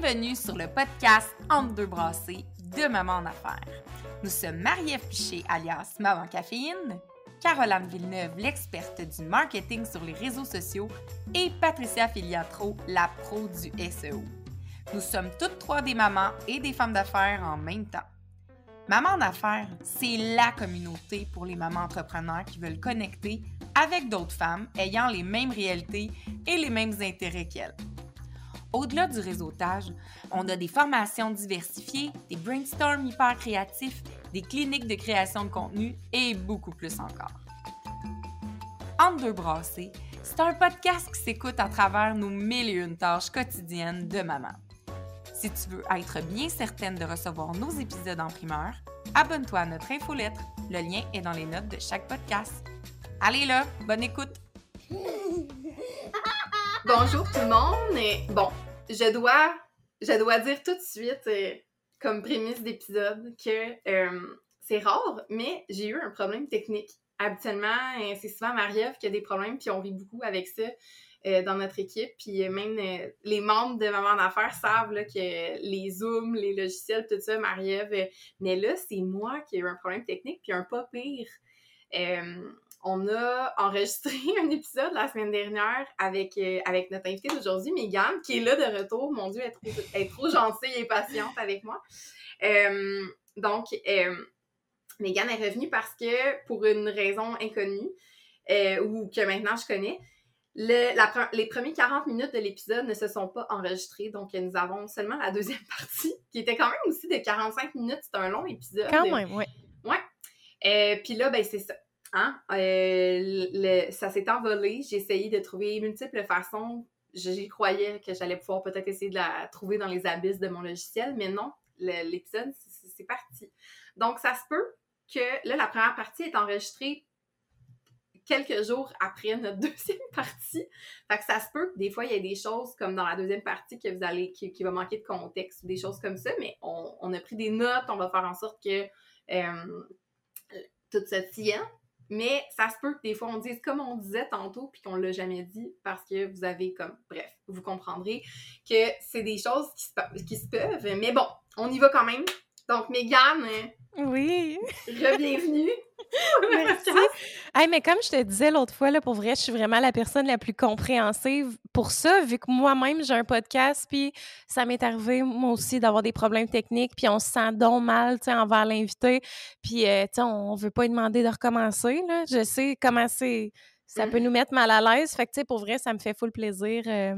Bienvenue sur le podcast Entre deux brassées de Maman en affaires. Nous sommes Marie-Ève Piché, alias Maman Caféine, Caroline Villeneuve, l'experte du marketing sur les réseaux sociaux, et Patricia Filiatro, la pro du SEO. Nous sommes toutes trois des mamans et des femmes d'affaires en même temps. Maman en affaires, c'est la communauté pour les mamans entrepreneurs qui veulent connecter avec d'autres femmes ayant les mêmes réalités et les mêmes intérêts qu'elles. Au-delà du réseautage, on a des formations diversifiées, des brainstorms hyper créatifs, des cliniques de création de contenu et beaucoup plus encore. Entre deux brassées, c'est un podcast qui s'écoute à travers nos mille et une tâches quotidiennes de maman. Si tu veux être bien certaine de recevoir nos épisodes en primeur, abonne-toi à notre infolettre. Le lien est dans les notes de chaque podcast. Allez là, bonne écoute! Bonjour tout le monde. Et bon, je dois, je dois dire tout de suite, euh, comme prémisse d'épisode, que euh, c'est rare, mais j'ai eu un problème technique. Habituellement, euh, c'est souvent Marie-Ève qui a des problèmes, puis on vit beaucoup avec ça dans notre équipe. Puis même les membres de Maman d'affaires savent là, que les Zooms, les logiciels, tout ça, Marie-Ève. mais là, c'est moi qui ai eu un problème technique, puis un pas pire on a enregistré un épisode la semaine dernière avec, euh, avec notre invitée d'aujourd'hui, Megan, qui est là de retour. Mon Dieu, elle est trop, gentille et patiente avec moi. Euh, donc, euh, Megan est revenue parce que, pour une raison inconnue, ou que maintenant je connais, les premiers 40 minutes de l'épisode ne se sont pas enregistrés, donc nous avons seulement la deuxième partie, qui était quand même aussi de 45 minutes. C'est un long épisode. Quand même, oui. Ouais. Puis là, ben c'est ça. Hein? Euh, ça s'est envolé. J'ai essayé de trouver multiples façons. J'y croyais que j'allais pouvoir peut-être essayer de la trouver dans les abysses de mon logiciel, mais non, l'épisode, c'est parti. Donc, ça se peut que là, la première partie est enregistrée quelques jours après notre deuxième partie. Fait que ça se peut que des fois, il y a des choses comme dans la deuxième partie que vous allez, qui, va manquer de contexte ou des choses comme ça, mais on, a pris des notes, on va faire en sorte que euh, tout ça tient. Mais ça se peut que des fois on dise comme on disait tantôt puis qu'on l'a jamais dit parce que vous avez comme bref, vous comprendrez que c'est des choses qui se, qui se peuvent. Mais bon, on y va quand même. Donc Mégane, oui. Re-bienvenue. Merci. mais comme je te disais l'autre fois, là, pour vrai, je suis vraiment la personne la plus compréhensive pour ça, vu que moi-même, j'ai un podcast, puis ça m'est arrivé, moi aussi, d'avoir des problèmes techniques, puis on se sent donc mal, tu envers l'invité, puis, euh, tu sais, on veut pas lui demander de recommencer, là. Je sais comment c'est... Ça peut nous mettre mal à l'aise, fait que, tu sais, pour vrai, ça me fait full plaisir euh,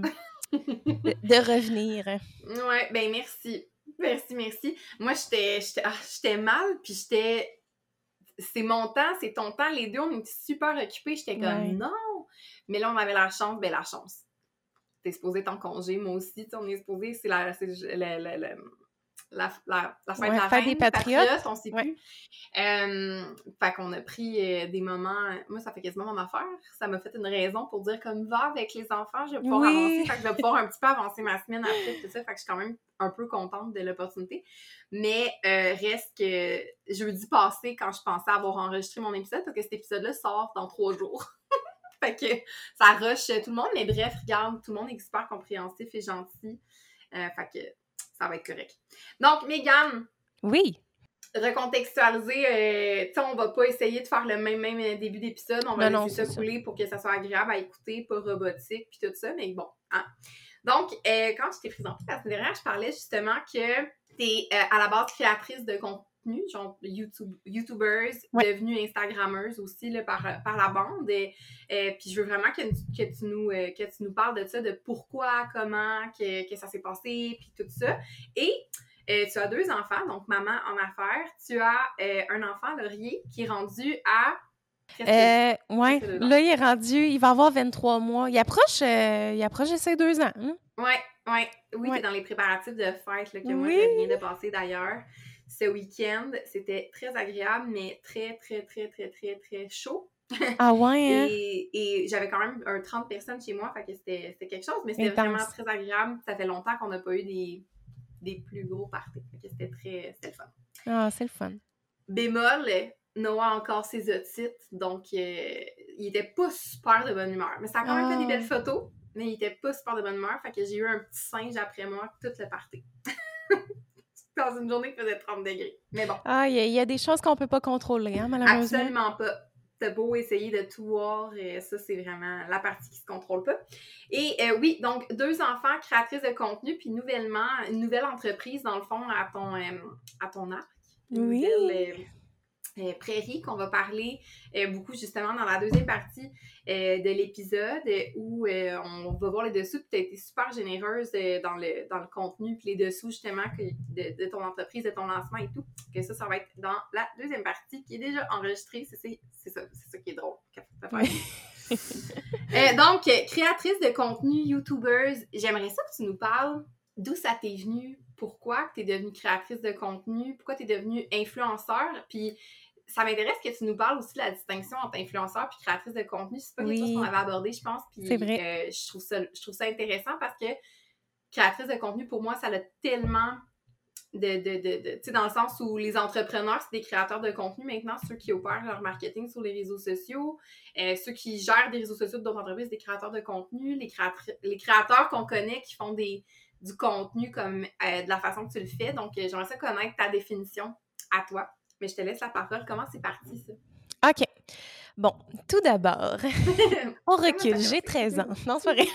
de, revenir. Ouais, ben merci. Merci, merci. Moi, j'étais ah, mal, puis j'étais c'est mon temps, c'est ton temps. Les deux, on était super occupés. J'étais comme, non! Mais là, on avait la chance, ben la chance. T'es supposé être en congé, moi aussi, on est supposé, c'est la, la, la, la fête, la fête des patriotes. on sait plus. Euh, fait qu'on a pris euh, des moments. Moi, ça fait quasiment mon affaire. Ça m'a fait une raison pour dire comme va avec les enfants, je vais pouvoir avancer. Fait que je vais pouvoir un petit peu avancer ma semaine après tout ça. Fait que je suis quand même un peu contente de l'opportunité. Mais euh, reste que jeudi passé, quand je pensais avoir enregistré mon épisode, parce que cet épisode-là sort dans trois jours. fait que ça rush tout le monde. Mais bref, regarde, tout le monde est super compréhensif et gentil. fait que ça va être correct. Donc, Megan. Oui. Recontextualiser, euh, tu sais, on va pas essayer de faire le même, même euh, début d'épisode. On va laisser ça couler pour que ça soit agréable à écouter, pas robotique, puis tout ça, mais bon. Hein. Donc, euh, quand je t'ai présenté la semaine dernière, je parlais justement que tu es à la base créatrice de contenu genre YouTube, YouTubers, devenus Instagrammeuses aussi là, par, par la bande. Et, euh, puis je veux vraiment que, que, tu nous, euh, que tu nous parles de ça, de pourquoi, comment, que, que ça s'est passé, puis tout ça. Et euh, tu as deux enfants, donc maman en affaires. Tu as un enfant, Laurier, qui est rendu à euh, ouais, là, il est rendu, il va avoir 23 mois. Il approche, il approche ses deux ans. Hein? Ouais, ouais. Oui, ouais. dans les préparatifs de fête là, que moi, je viens de passer d'ailleurs ce week-end. C'était très agréable, mais très, très, très, très, très, très chaud. Ah ouais, hein? Et, j'avais quand même un 30 personnes chez moi, fait que c'était quelque chose, mais c'était vraiment très agréable. Ça fait longtemps qu'on n'a pas eu des, des plus gros parties. Fait que c'était très... C'était le fun. Ah, c'est le fun. Bémol, Noah a encore ses otites, donc euh, il était pas super de bonne humeur. Mais ça a quand même fait des belles ah. photos. mais il était pas super de bonne humeur, fait que j'ai eu un petit singe après moi toute le party. Dans une journée qui faisait 30 degrés. Mais bon. Ah, il y, a des choses qu'on peut pas contrôler, hein, malheureusement. Absolument pas. T'as beau essayer de tout voir, et ça, c'est vraiment la partie qui se contrôle pas. Et euh, oui, donc, deux enfants créatrices de contenu, puis nouvellement, une nouvelle entreprise, dans le fond, à ton, euh, à ton arc. oui. Euh, euh, Prairie, qu'on va parler euh, beaucoup justement dans la deuxième partie euh, de l'épisode où on va voir les dessous. Tu as été super généreuse dans, le, dans le contenu, puis les dessous justement de, ton entreprise, de ton lancement et tout. Que ça, ça va être dans la deuxième partie qui est déjà enregistrée. C'est ça, ça qui est drôle. donc, créatrice de contenu, YouTubers, j'aimerais ça que tu nous parles d'où ça t'est venu, pourquoi tu es devenue créatrice de contenu, pourquoi tu es devenue influenceur, puis ça m'intéresse que tu nous parles aussi de la distinction entre influenceur et créatrice de contenu. C'est pas quelque chose qu'on avait abordé, je pense. Puis, vrai. Euh, je, trouve ça, je trouve ça intéressant parce que créatrice de contenu, pour moi, ça a tellement de. de, de, tu sais, dans le sens où les entrepreneurs, c'est des créateurs de contenu maintenant, ceux qui opèrent leur marketing sur les réseaux sociaux, euh, ceux qui gèrent des réseaux sociaux d'autres entreprises, des créateurs de contenu, les, les créateurs qu'on connaît qui font des, du contenu comme euh, de la façon que tu le fais. Donc, j'aimerais ça connaître ta définition à toi. Mais je te laisse la parole. Comment c'est parti, ça? OK. Bon, tout d'abord, on recule, j'ai 13 ans. Non, c'est vrai.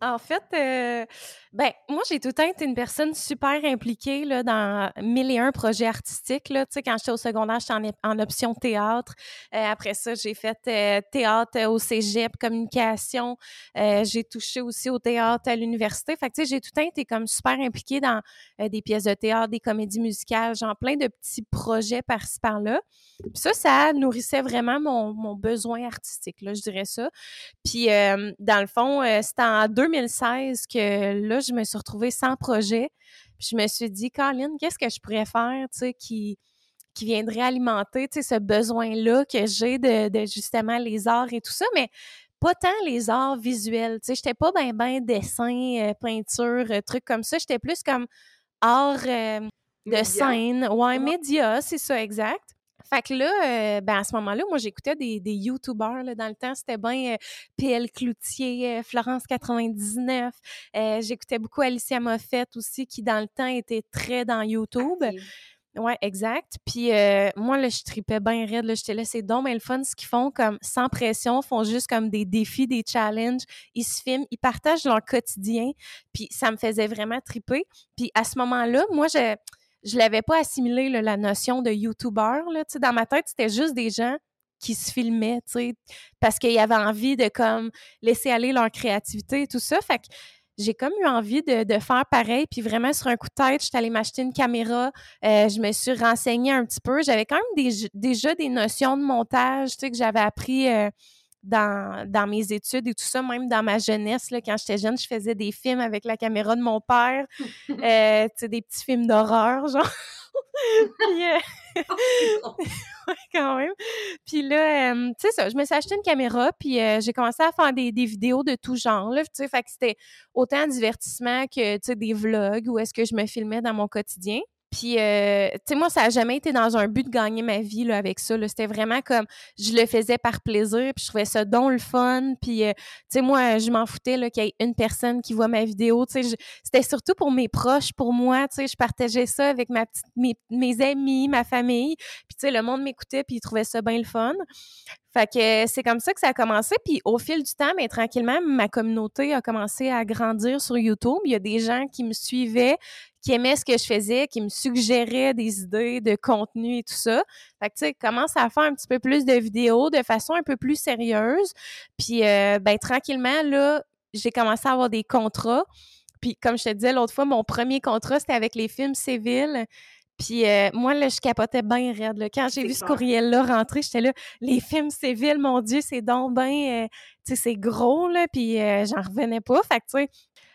En fait, euh, ben, moi, j'ai tout le temps été une personne super impliquée là, dans mille et un projets artistiques. Là. Quand j'étais au secondaire, j'étais en, option théâtre. Euh, après ça, j'ai fait euh, théâtre au cégep, communication. j'ai touché aussi au théâtre à l'université. Fait que, tu sais, j'ai tout le temps été comme super impliquée dans des pièces de théâtre, des comédies musicales, genre plein de petits projets par-ci par-là. Ça, ça nourrissait vraiment mon, mon, besoin artistique, là, je dirais ça. Puis, dans le fond, c'était en 2016 que là, je me suis retrouvée sans projet. Puis je me suis dit, Caroline, qu'est-ce que je pourrais faire, tu sais, qui, qui viendrait alimenter, tu sais, ce besoin-là que j'ai de, de, justement les arts et tout ça, mais pas tant les arts visuels, tu sais, j'étais pas ben ben dessin, euh, peinture, euh, trucs comme ça, j'étais plus comme art euh, de scène, ouais, média, c'est ça, exact. Fait que là, euh, ben à ce moment-là, moi, j'écoutais des, des YouTubers. Là, dans le temps, c'était bien euh, PL Cloutier, euh, Florence 99. j'écoutais beaucoup Alicia Moffett aussi, qui dans le temps était très dans YouTube. Ouais, exact. Puis moi, là, je tripais bien raide. Là, j'étais là, c'est donc mais le fun ce qu'ils font, comme sans pression, font juste comme des défis, des challenges. Ils se filment, ils partagent leur quotidien. Puis ça me faisait vraiment triper. Puis à ce moment-là, moi, je je l'avais pas assimilé la notion de YouTuber. Là, dans ma tête, c'était juste des gens qui se filmaient, parce qu'ils avaient envie de comme laisser aller leur créativité et tout ça. Fait que j'ai comme eu envie de, faire pareil, puis vraiment sur un coup de tête, je suis allée m'acheter une caméra, euh, je me suis renseignée un petit peu. J'avais quand même déjà des notions de montage, tu sais, que j'avais appris euh, dans, dans mes études et tout ça, même dans ma jeunesse, là, quand j'étais jeune, je faisais des films avec la caméra de mon père, euh, des petits films d'horreur, genre. Puis, euh, quand même. Puis là, euh, tu sais ça, je me suis acheté une caméra, puis j'ai commencé à faire des, des, vidéos de tout genre, là, tu sais, fait que c'était autant divertissement que, tu sais, des vlogs où est-ce que je me filmais dans mon quotidien. Puis, euh, tu sais, moi, ça n'a jamais été dans un but de gagner ma vie là, avec ça. C'était vraiment comme, je le faisais par plaisir, puis je trouvais ça donc le fun. Puis, euh, tu sais, moi, je m'en foutais qu'il y ait une personne qui voit ma vidéo. C'était surtout pour mes proches, pour moi. Tu sais, je partageais ça avec ma mes, amis, ma famille. Puis, tu sais, le monde m'écoutait, puis il trouvait ça bien le fun. Fait que c'est comme ça que ça a commencé. Puis au fil du temps, mais tranquillement, ma communauté a commencé à grandir sur YouTube. Il y a des gens qui me suivaient, qui aimaient ce que je faisais, qui me suggéraient des idées de contenu et tout ça. Fait que, tu sais, commence à faire un petit peu plus de vidéos de façon un peu plus sérieuse. Puis, euh, ben, tranquillement, là, j'ai commencé à avoir des contrats. Puis, comme je te disais l'autre fois, mon premier contrat, c'était avec les films civils. Puis euh, moi, là, je capotais bien raide. Là. Quand j'ai vu ce courriel-là rentrer, j'étais là, les films civils, mon Dieu, c'est donc bien, euh, tu sais, c'est gros, là, puis j'en revenais pas. Fait que, tu sais,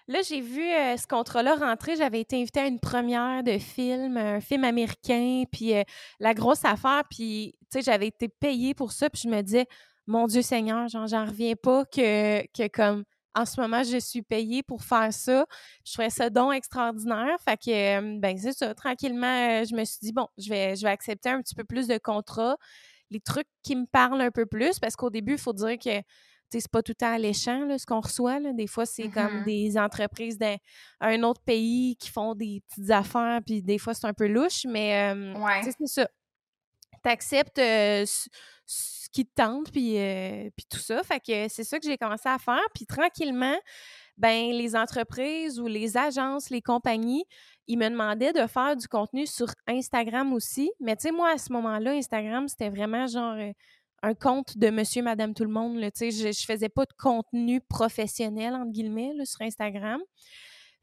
Là, j'ai vu euh, ce contrat-là rentrer. J'avais été invitée à une première de film, un film américain, puis euh, la grosse affaire. Puis, tu sais, j'avais été payée pour ça. Puis je me disais, mon Dieu Seigneur, j'en reviens pas que, comme en ce moment, je suis payée pour faire ça. Je ferais ça donc extraordinaire. Fait que, euh, ben, c'est ça. Tranquillement, je me suis dit, bon, je vais, je vais accepter un petit peu plus de contrats. Les trucs qui me parlent un peu plus, parce qu'au début, il faut dire que c'est pas tout le temps alléchant, là, ce qu'on reçoit. Là. Des fois, c'est comme Mhm. des entreprises d'un un autre pays qui font des petites affaires, puis des fois, c'est un peu louche, mais euh, Ouais. c'est ça. T'acceptes euh, ce, qui te tente, puis, euh, puis tout ça. Fait que c'est ça que j'ai commencé à faire. Puis tranquillement, ben les entreprises ou les agences, les compagnies, ils me demandaient de faire du contenu sur Instagram aussi. Mais tu sais, moi, à ce moment-là, Instagram, c'était vraiment genre un compte de monsieur, madame, tout le monde. là. Je, je faisais pas de contenu professionnel, entre guillemets, sur Instagram.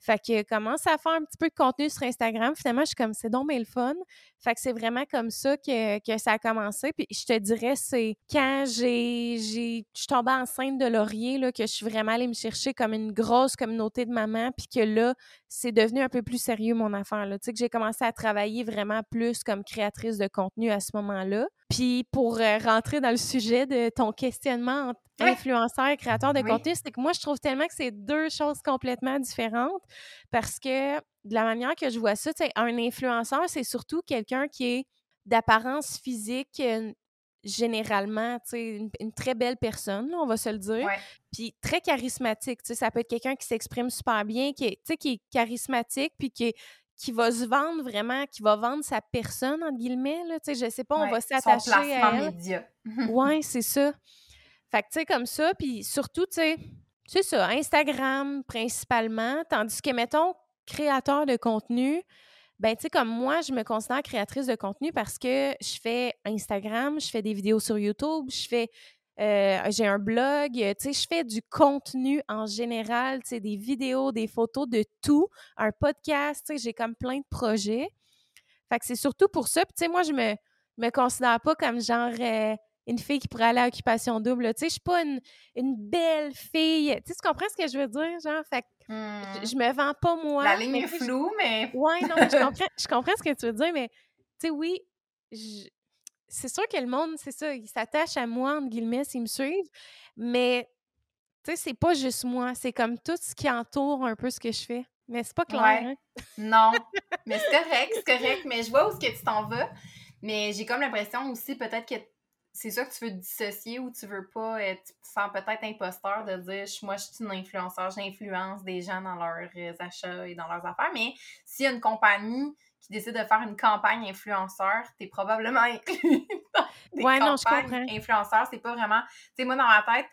Fait que commence à faire un petit peu de contenu sur Instagram. Finalement, je suis comme, c'est donc bien le fun. Fait que c'est vraiment comme ça que, ça a commencé. Puis je te dirais, c'est quand j'ai, j'ai, je suis tombée enceinte de Laurier, là, que je suis vraiment allée me chercher comme une grosse communauté de mamans, puis que là, c'est devenu un peu plus sérieux, mon affaire. Là. Que j'ai commencé à travailler vraiment plus comme créatrice de contenu à ce moment-là. Puis pour euh, rentrer dans le sujet de ton questionnement entre influenceur et créateur de Oui. contenu, c'est que moi, je trouve tellement que c'est deux choses complètement différentes parce que de la manière que je vois ça, un influenceur, c'est surtout quelqu'un qui est d'apparence physique euh, généralement, tu sais, une, une très belle personne, là, on va se le dire, Ouais. puis très charismatique, tu sais, ça peut être quelqu'un qui s'exprime super bien, qui est, tu sais, qui est charismatique, puis qui est- qui va se vendre vraiment, qui va vendre sa personne, entre guillemets, là, tu sais, je sais pas, on Ouais. va s'attacher à elle. média. Ouais, c'est ça. Fait que, tu sais, comme ça, puis surtout, tu sais, c'est ça, Instagram principalement, tandis que, mettons, créateur de contenu, ben, tu sais, comme moi, je me considère créatrice de contenu parce que je fais Instagram, je fais des vidéos sur YouTube, je fais, euh, j'ai un blog, tu sais, je fais du contenu en général, tu sais, des vidéos, des photos, de tout, un podcast, tu sais, j'ai comme plein de projets. Fait que c'est surtout pour ça. Puis, tu sais, moi, je me, me considère pas comme genre euh, une fille qui pourrait aller à Occupation Double. Tu sais, je suis pas une, une belle fille. Tu sais, tu comprends ce que je veux dire? Genre, fait que Hmm. je, je me vends pas moi. La ligne mais est floue, mais Ouais, non, je comprends, je comprends ce que tu veux dire, mais tu sais, oui, je- c'est sûr que le monde, c'est ça, il s'attache à moi, entre guillemets, s'ils me suivent, mais tu sais, c'est pas juste moi, c'est comme tout ce qui entoure un peu ce que je fais. Mais c'est pas clair, Ouais. hein? non. Mais c'est correct, c'est correct. Mais je vois où est-ce que tu t'en vas. Mais j'ai comme l'impression aussi, peut-être que c'est ça que tu veux te dissocier ou tu veux pas, euh, tu te sens peut-être imposteur de dire moi je suis une influenceur, j'influence des gens dans leurs euh, achats et dans leurs affaires. Mais s'il y a une compagnie qui décide de faire une campagne influenceur, t'es probablement inclus dans des Ouais, non, je campagnes comprends. influenceurs. C'est pas vraiment. Tu sais, moi dans ma tête,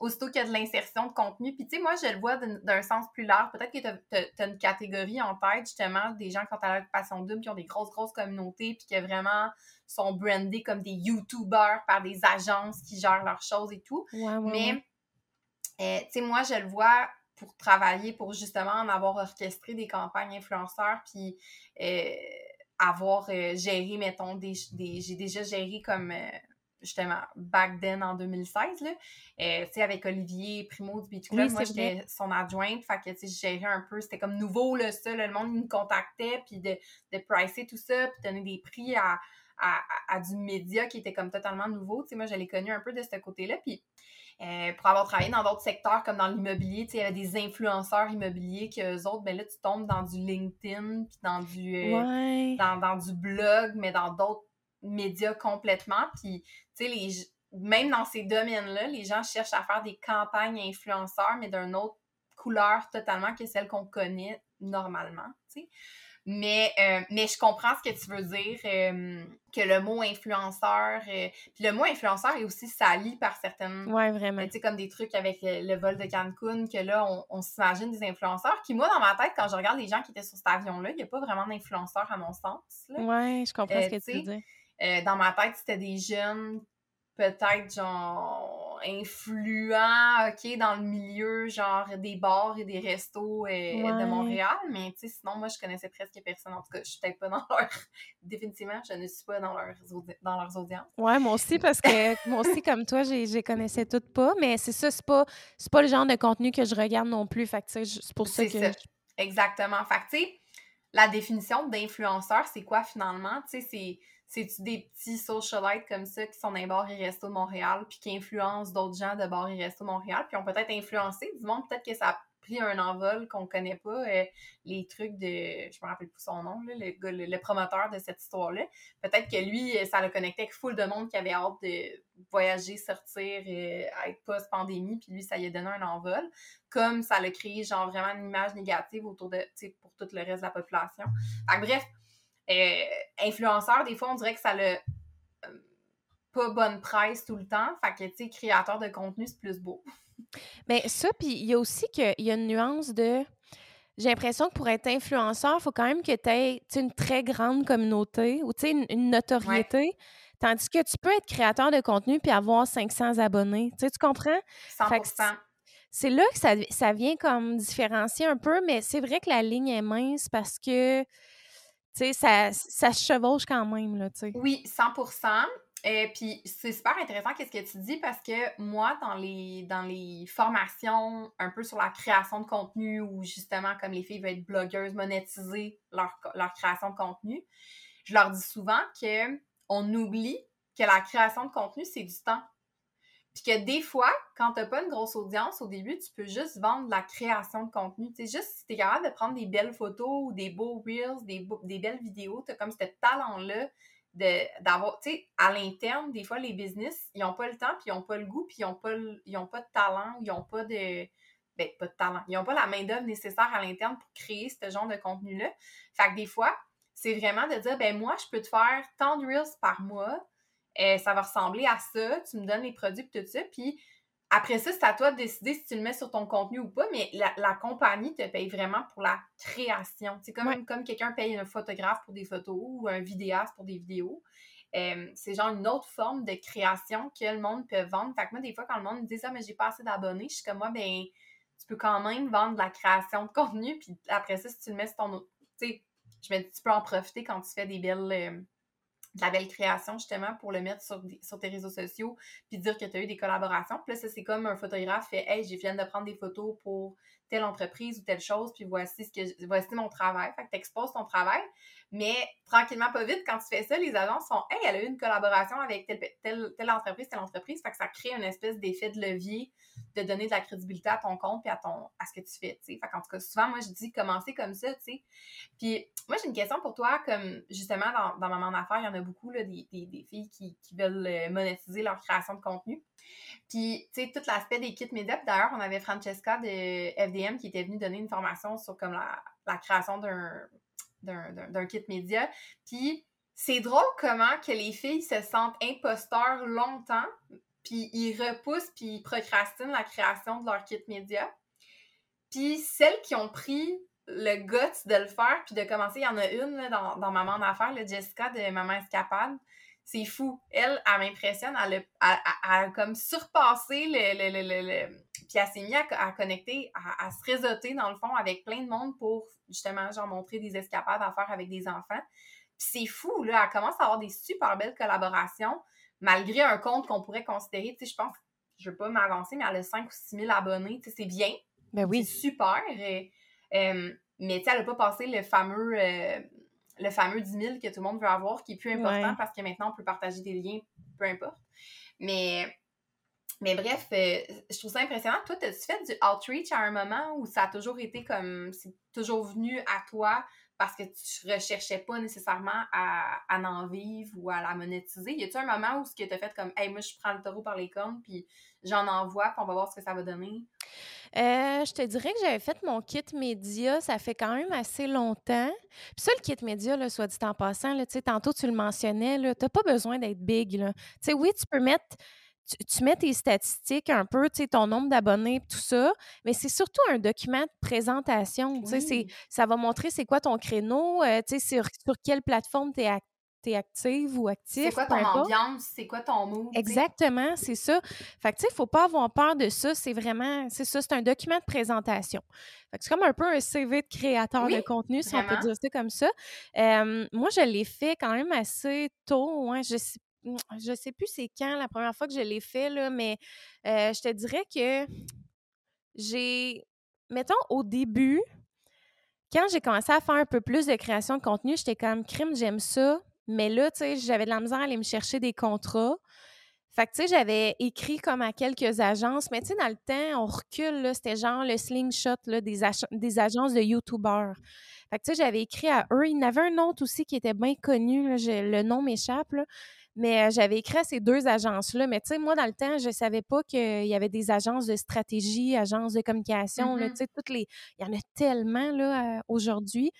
aussitôt qu'il y a de l'insertion de contenu. Puis, tu sais, moi, je le vois d'un sens plus large. Peut-être que tu as, une catégorie en tête, justement, des gens qui ont à l'occupation double, qui ont des grosses, grosses communautés, puis qui vraiment sont brandés comme des YouTubers par des agences qui gèrent leurs choses et tout. Ouais, ouais, Mais, ouais. euh, tu sais, moi, je le vois pour travailler, pour justement en avoir orchestré des campagnes influenceurs, puis euh, avoir euh, géré, mettons, des, des j'ai déjà géré comme, euh, justement, back then, en 2016, là, tu sais, avec Olivier Primo du Beach Club, Oui, moi, j'étais son adjointe, fait que, tu sais, je gérais un peu, c'était comme nouveau, là, ça, là, le monde il me contactait, puis de, de pricer tout ça, puis donner des prix à, à, à- à du média qui était comme totalement nouveau, tu sais, moi, je l'ai connu un peu de ce côté-là, puis euh, pour avoir travaillé dans d'autres secteurs comme dans l'immobilier, tu sais, il y avait des influenceurs immobiliers qu'eux autres, ben là, tu tombes dans du LinkedIn, puis dans du, euh, Ouais. dans, dans du blog, mais dans d'autres médias complètement. Puis, tu sais, les, même dans ces domaines-là, les gens cherchent à faire des campagnes influenceurs, mais d'une autre couleur totalement que celle qu'on connaît normalement, tu sais. Mais, euh, mais je comprends ce que tu veux dire, euh, que le mot influenceur, euh, puis le mot influenceur est aussi sali par certaines Ouais, vraiment. tu sais, comme des trucs avec le, le vol de Cancun, que là, on, on s'imagine des influenceurs. Qui, moi, dans ma tête, quand je regarde les gens qui étaient sur cet avion-là, il n'y a pas vraiment d'influenceurs, à mon sens. là. Ouais, je comprends ce que tu veux dire. Dans ma tête, c'était des jeunes, peut-être, genre, influents, OK, dans le milieu, genre, des bars et des restos euh, Ouais. de Montréal. Mais, tu sais, sinon, moi, je connaissais presque personne. En tout cas, je suis peut-être pas dans leur... Définitivement, je ne suis pas dans leurs, dans leurs audiences. Ouais, moi aussi, parce que moi aussi, comme toi, j'ai- je les connaissais toutes pas, mais c'est ça, c'est pas, c'est pas le genre de contenu que je regarde non plus. Fait que, c'est pour ça que. ça. Exactement. Fait que, tu sais, la définition d'influenceur, c'est quoi finalement? Tu sais, c'est. C'est-tu des petits socialites comme ça qui sont dans les bars et restos de Montréal puis qui influencent d'autres gens de bars et restos de Montréal puis ont peut-être influencé du monde, peut-être que ça pris un envol qu'on connaît pas. Euh, les trucs de. Je me rappelle plus son nom, là, le, le, promoteur de cette histoire-là. Peut-être que lui, ça le connectait avec full de monde qui avait hâte de voyager, sortir, euh, être post-pandémie, puis lui, ça lui a donné un envol. Comme ça l'a créé, genre, vraiment une image négative autour de. pour tout le reste de la population. Bref, euh, influenceur, des fois, on dirait que ça le pas bonne presse tout le temps. Fait que, tu sais, créateur de contenu, c'est plus beau. Mais ça, puis il y a aussi qu'il y a une nuance de. J'ai l'impression que pour être influenceur, il faut quand même que tu aies une très grande communauté ou une, une notoriété. Tandis que tu peux être créateur de contenu puis avoir 500 abonnés. tu comprends? 100%. C'est là que ça, ça, vient comme différencier un peu, mais c'est vrai que la ligne est mince parce que ça, ça se chevauche quand même. Là, oui, 100 et puis c'est super intéressant qu'est-ce que tu dis parce que moi dans les dans les formations un peu sur la création de contenu ou justement comme les filles veulent être blogueuses monétiser leur, leur création de contenu, je leur dis souvent que on oublie que la création de contenu c'est du temps. Puis que des fois, quand tu n'as pas une grosse audience au début, tu peux juste vendre la création de contenu. Tu sais, juste si tu es capable de prendre des belles photos ou des beaux reels, des, des belles vidéos, tu as comme ce talent-là d'avoir, tu sais, à l'interne, des fois, les business, ils n'ont pas le temps, puis ils n'ont pas le goût, puis ils n'ont pas, pas de talent, ils n'ont pas de, ben, pas de talent, ils n'ont pas la main-d'œuvre nécessaire à l'interne pour créer ce genre de contenu-là. Fait que des fois, c'est vraiment de dire, ben moi, je peux te faire tant de Reels par mois, euh, ça va ressembler à ça, tu me donnes les produits, tout ça, puis après ça, c'est à toi de décider si tu le mets sur ton contenu ou pas, mais la, compagnie te paye vraiment pour la création. C'est comme, comme quelqu'un paye un photographe pour des photos ou un vidéaste pour des vidéos. Euh, c'est genre une autre forme de création que le monde peut vendre. Fait que moi, des fois, quand le monde me dit ça, mais j'ai pas assez d'abonnés, je suis comme moi, ben, tu peux quand même vendre de la création de contenu, puis après ça, si tu le mets sur ton. Tu sais, je me dis, tu peux en profiter quand tu fais des belles. Euh, de la belle création justement pour le mettre sur, tes réseaux sociaux puis dire que tu as eu des collaborations. Puis là, ça, c'est comme un photographe fait Hey, j'ai viens de prendre des photos pour telle entreprise ou telle chose, puis voici ce que voici mon travail. Fait que tu exposes ton travail. Mais tranquillement, pas vite, quand tu fais ça, les agences font Hey, elle a eu une collaboration avec telle, telle, entreprise, telle entreprise. Ça crée une espèce d'effet de levier de donner de la crédibilité à ton compte et à ton à ce que tu fais. T'sais. Fait qu'en tout cas, souvent, moi, je dis commencer comme ça, tu sais. Puis moi, j'ai une question pour toi, comme justement dans, dans Maman d'affaires, il y en a beaucoup là, des, des, des, filles qui, qui veulent euh, monétiser leur création de contenu. Puis, tu sais, tout l'aspect des kits médias. D'ailleurs, on avait Francesca de FDM qui était venue donner une formation sur comme la, la création d'un d'un kit média. Puis c'est drôle comment que les filles se sentent imposteurs longtemps, puis ils repoussent, puis ils procrastinent la création de leur kit média. Puis celles qui ont pris le guts de le faire, puis de commencer, il y en a une dans, Maman d'affaires, le Jessica de Maman Escapade. C'est fou. Elle, elle m'impressionne. Elle, a comme surpassé le. le, le, Puis elle s'est mise à, connecter, à, à, se réseauter, dans le fond, avec plein de monde pour justement, genre, montrer des escapades à faire avec des enfants. Puis c'est fou, là. Elle commence à avoir des super belles collaborations, malgré un compte qu'on pourrait considérer, tu sais, je pense, je veux pas m'avancer, mais elle a 5 ou 6 000 abonnés, tu sais, c'est bien. Ben oui. C'est super. Et, euh, mais tu sais, elle n'a pas passé le fameux. Euh, le fameux 10 000 que tout le monde veut avoir, qui est plus important parce que maintenant, on peut partager des liens, peu importe. Mais, mais bref, euh, je trouve ça impressionnant. Toi, as-tu fait du outreach à un moment où ça a toujours été comme, c'est toujours venu à toi parce que tu recherchais pas nécessairement à, en vivre ou à la monétiser? Y a-tu un moment où ce que tu as fait comme, hey, moi, je prends le taureau par les cornes, puis j'en envoie, puis on va voir ce que ça va donner? Euh, je te dirais que j'avais fait mon kit média, ça fait quand même assez longtemps. Puis ça, le kit média, là, soit dit en passant, là, tantôt tu le mentionnais, tu n'as pas besoin d'être big. Là. Oui, tu peux mettre tu, mets tes statistiques un peu, ton nombre d'abonnés, tout ça, mais c'est surtout un document de présentation. Oui. Ça va montrer c'est quoi ton créneau, euh, sur, sur quelle plateforme tu es, active ou actif. C'est quoi ton ambiance, c'est quoi ton mood. Exactement, c'est ça. Fait que, tu sais, il ne faut pas avoir peur de ça. C'est vraiment, c'est ça, c'est un document de présentation. Fait que c'est comme un peu un CV de créateur de contenu, si on peut dire ça comme ça. moi, je l'ai fait quand même assez tôt. Hein, je sais je sais plus c'est quand la première fois que je l'ai fait, là, mais je te dirais que j'ai, mettons, au début, quand j'ai commencé à faire un peu plus de création de contenu, j'étais comme crime, j'aime ça. Mais là, tu sais, j'avais de la misère à aller me chercher des contrats. Fait que, tu sais, j'avais écrit comme à quelques agences, mais tu sais, dans le temps, on recule, c'était genre le slingshot là, des, agences de YouTubers. Fait que, tu sais, j'avais écrit à eux. Il y en avait un autre aussi qui était bien connu, le nom m'échappe. Mais j'avais écrit à ces deux agences-là. Mais tu sais, moi, dans le temps, je savais pas qu'il y avait des agences de stratégie, agences de communication. là, mmh tu sais, toutes les... Il y en a tellement là, aujourd'hui.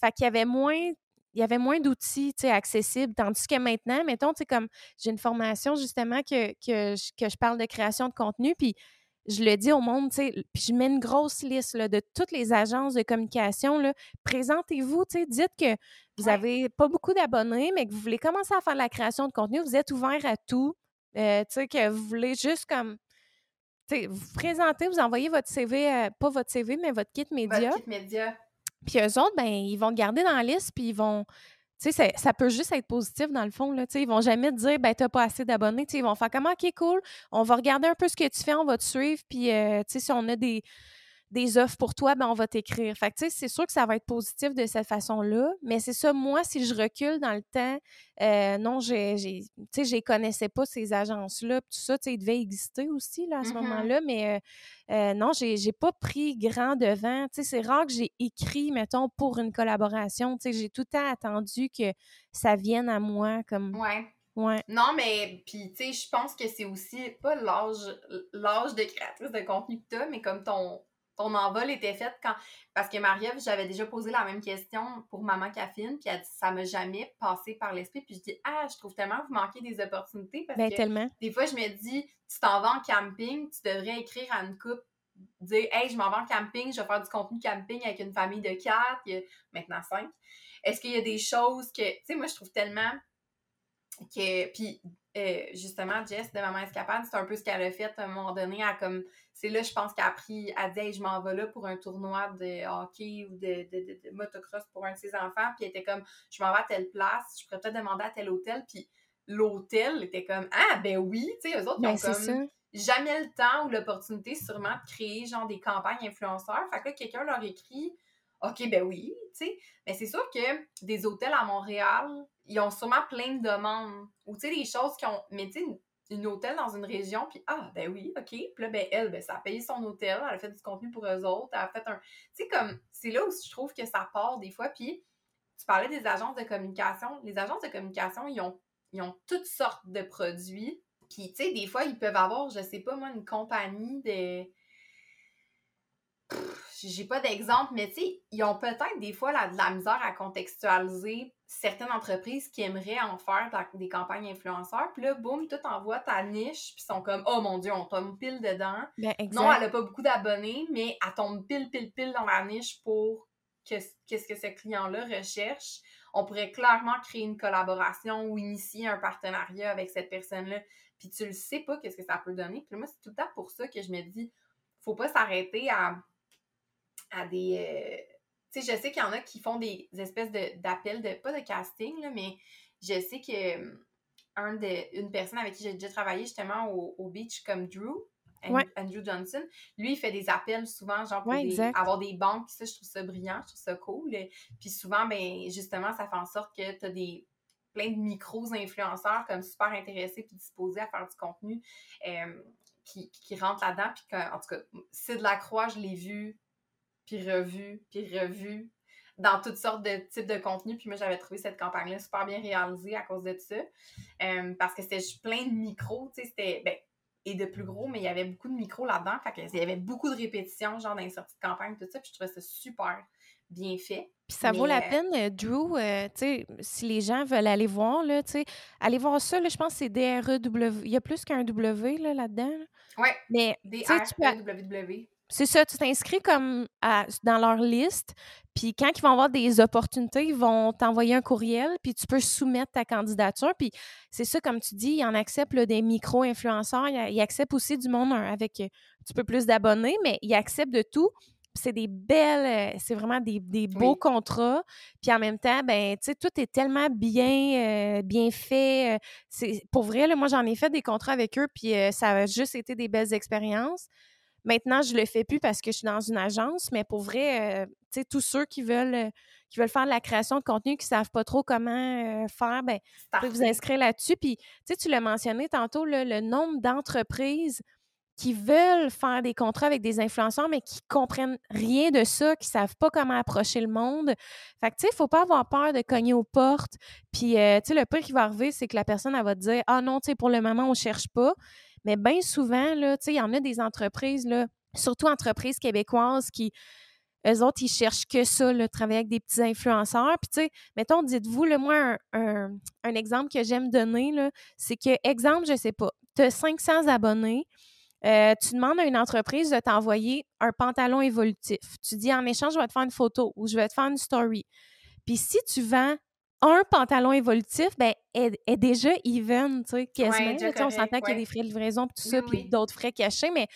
Fait qu'il y avait moins il y avait moins d'outils accessibles. Tandis que maintenant, mettons, tu sais, comme j'ai une formation justement que, que, je, que je parle de création de contenu, puis je le dis au monde, tu sais, puis je mets une grosse liste là, de toutes les agences de communication. Présentez-vous, tu sais, dites que vous n'avez pas beaucoup d'abonnés, mais que vous voulez commencer à faire de la création de contenu, vous êtes ouvert à tout. Euh, tu sais, que vous voulez juste comme. Vous présentez, vous envoyez votre CV, euh, pas votre CV, mais votre kit média. Votre kit média. Puis eux autres, ben, ils vont garder dans la liste, puis ils vont. Tu sais, ça peut juste être positif dans le fond. Là, ils vont jamais te dire, ben, t'as pas assez d'abonnés. Ils vont faire comment, OK, cool, on va regarder un peu ce que tu fais, on va te suivre, puis euh, si on a des, des offres pour toi, ben on va t'écrire. Fait que, c'est sûr que ça va être positif de cette façon-là, mais c'est ça, moi, si je recule dans le temps, euh, non, j'ai, tu sais, connaissais pas ces agences-là, tout ça, tu sais, ils devaient exister aussi, là, à ce mmh moment-là, mais euh, euh, non, j'ai, j'ai pas pris grand devant. Tu sais, c'est rare que j'ai écrit, mettons, pour une collaboration. Tu sais, j'ai tout le temps attendu que ça vienne à moi, comme... Ouais. Ouais. Non, mais puis tu sais, je pense que c'est aussi pas l'âge l'âge de créatrice de contenu que t'as, mais comme ton ton envol était fait quand. Parce que Marie-Ève, j'avais déjà posé la même question pour Maman Caffine, puis elle dit ça m'a jamais passé par l'esprit. Puis je dis Ah, je trouve tellement que vous manquez des opportunités parce ben, que tellement. des fois, je me dis Tu t'en vas en camping, tu devrais écrire à une couple, dire Hey, je m'en vais en camping, je vais faire du contenu camping avec une famille de quatre, il y a maintenant cinq. Est-ce qu'il y a des choses que. Tu sais, moi, je trouve tellement que. Puis euh, justement, Jess de Maman Escapade, c'est un peu ce qu'elle a fait à un moment donné. comme, c'est là, je pense qu'elle a pris, elle dit, je m'en vais là pour un tournoi de hockey ou de, motocross pour un de ses enfants. Puis elle était comme, je m'en vais à telle place, je pourrais peut-être demander à tel hôtel. Puis l'hôtel était comme, ah, ben oui, tu sais, eux autres, ils ben, ont comme jamais le temps ou l'opportunité, sûrement, de créer genre des campagnes influenceurs. Fait que là, quelqu'un leur écrit, OK, ben oui, tu sais. Mais c'est sûr que des hôtels à Montréal, ils ont sûrement plein de demandes. Ou tu sais, des choses qui ont. Mais tu sais, une hôtel dans une région, puis ah, ben oui, OK. Puis là, ben elle, ben, ça a payé son hôtel, elle a fait du contenu pour eux autres, elle a fait un. Tu sais, comme, c'est là où je trouve que ça part des fois. Puis tu parlais des agences de communication. Les agences de communication, ils ont, ils ont toutes sortes de produits. Puis, tu sais, des fois, ils peuvent avoir, je sais pas moi, une compagnie de j'ai pas d'exemple, mais tu sais, ils ont peut-être des fois la, de la misère à contextualiser certaines entreprises qui aimeraient en faire des campagnes influenceurs. Puis là, boum, tout envoie ta niche, puis ils sont comme, oh mon Dieu, on tombe pile dedans. Ben, non, elle a pas beaucoup d'abonnés, mais elle tombe pile, pile, pile dans la niche pour qu'est-ce que ce client-là recherche. On pourrait clairement créer une collaboration ou initier un partenariat avec cette personne-là. Puis tu le sais pas qu'est-ce que ça peut donner. Puis moi, c'est tout le temps pour ça que je me dis, faut pas s'arrêter à à des. Euh, tu sais, je sais qu'il y en a qui font des espèces d'appels, de, pas de casting, là, mais je sais que euh, un de, une personne avec qui j'ai déjà travaillé justement au, beach, comme Drew, Andrew Johnson, lui, il fait des appels souvent, genre pour avoir des banques, ça, je trouve ça brillant, je trouve ça cool. Puis souvent, ben justement, ça fait en sorte que tu as des plein de micros-influenceurs comme super intéressés puis disposés à faire du contenu euh, qui, qui rentrent là-dedans. Puis en tout cas, c'est de la croix, je l'ai vu puis revu, puis revu dans toutes sortes de types de contenus. Puis moi, j'avais trouvé cette campagne-là super bien réalisée à cause de ça. Euh, parce que c'était plein de micros, tu sais, c'était... Ben, et de plus gros, mais il y avait beaucoup de micros là-dedans. Fait qu'il y avait beaucoup de répétitions, genre dans les sorties de campagne, tout ça. Puis je trouvais ça super bien fait. Puis ça vaut la euh, peine, euh, Drew, tu sais, si les gens veulent aller voir, là, tu sais, allez voir ça, là, je pense que c'est DREW. Il y a plus qu'un W là, là-dedans. Oui, mais DREW. C'est ça, tu t'inscris comme dans leur liste, puis quand ils vont avoir des opportunités, ils vont t'envoyer un courriel, puis tu peux soumettre ta candidature. Puis c'est ça, comme tu dis, ils en acceptent des micro-influenceurs, ils, acceptent aussi du monde avec un petit peu plus d'abonnés, mais ils acceptent de tout. C'est des belles, euh, c'est vraiment des, beaux contrats. Puis en même temps, ben, tu sais, tout est tellement bien, euh, bien fait. Euh, c'est, pour vrai, moi, j'en ai fait des contrats avec eux, puis ça a juste été des belles expériences. Maintenant, je le fais plus parce que je suis dans une agence, mais pour vrai, euh, tu sais, tous ceux qui veulent, euh, qui veulent faire de la création de contenu, qui savent pas trop comment euh, faire, ben, vous pouvez vous inscrire là-dessus. Puis, tu sais, tu l'as mentionné tantôt, le nombre d'entreprises qui veulent faire des contrats avec des influenceurs, mais qui comprennent rien de ça, qui savent pas comment approcher le monde. Fait que, tu sais, il faut pas avoir peur de cogner aux portes. Puis, tu sais, le pire qui va arriver, c'est que la personne, elle va te dire « Ah non, tu sais, pour le moment, on cherche pas. » Mais bien souvent, là, tu sais, il y en a des entreprises, là, surtout entreprises québécoises qui, eux autres, ils cherchent que ça, le travailler avec des petits influenceurs. Puis, tu sais, mettons, dites-vous, le moi, un, exemple que j'aime donner, c'est que, exemple, je sais pas, tu as 500 abonnés, euh, tu demandes à une entreprise de t'envoyer un pantalon évolutif. Tu dis, en échange, je vais te faire une photo ou je vais te faire une story. Puis si tu vends un pantalon évolutif, ben, est, déjà even, tu sais, quasiment. on s'entend qu'il y a des frais de livraison, tout ça, puis d'autres frais cachés, mais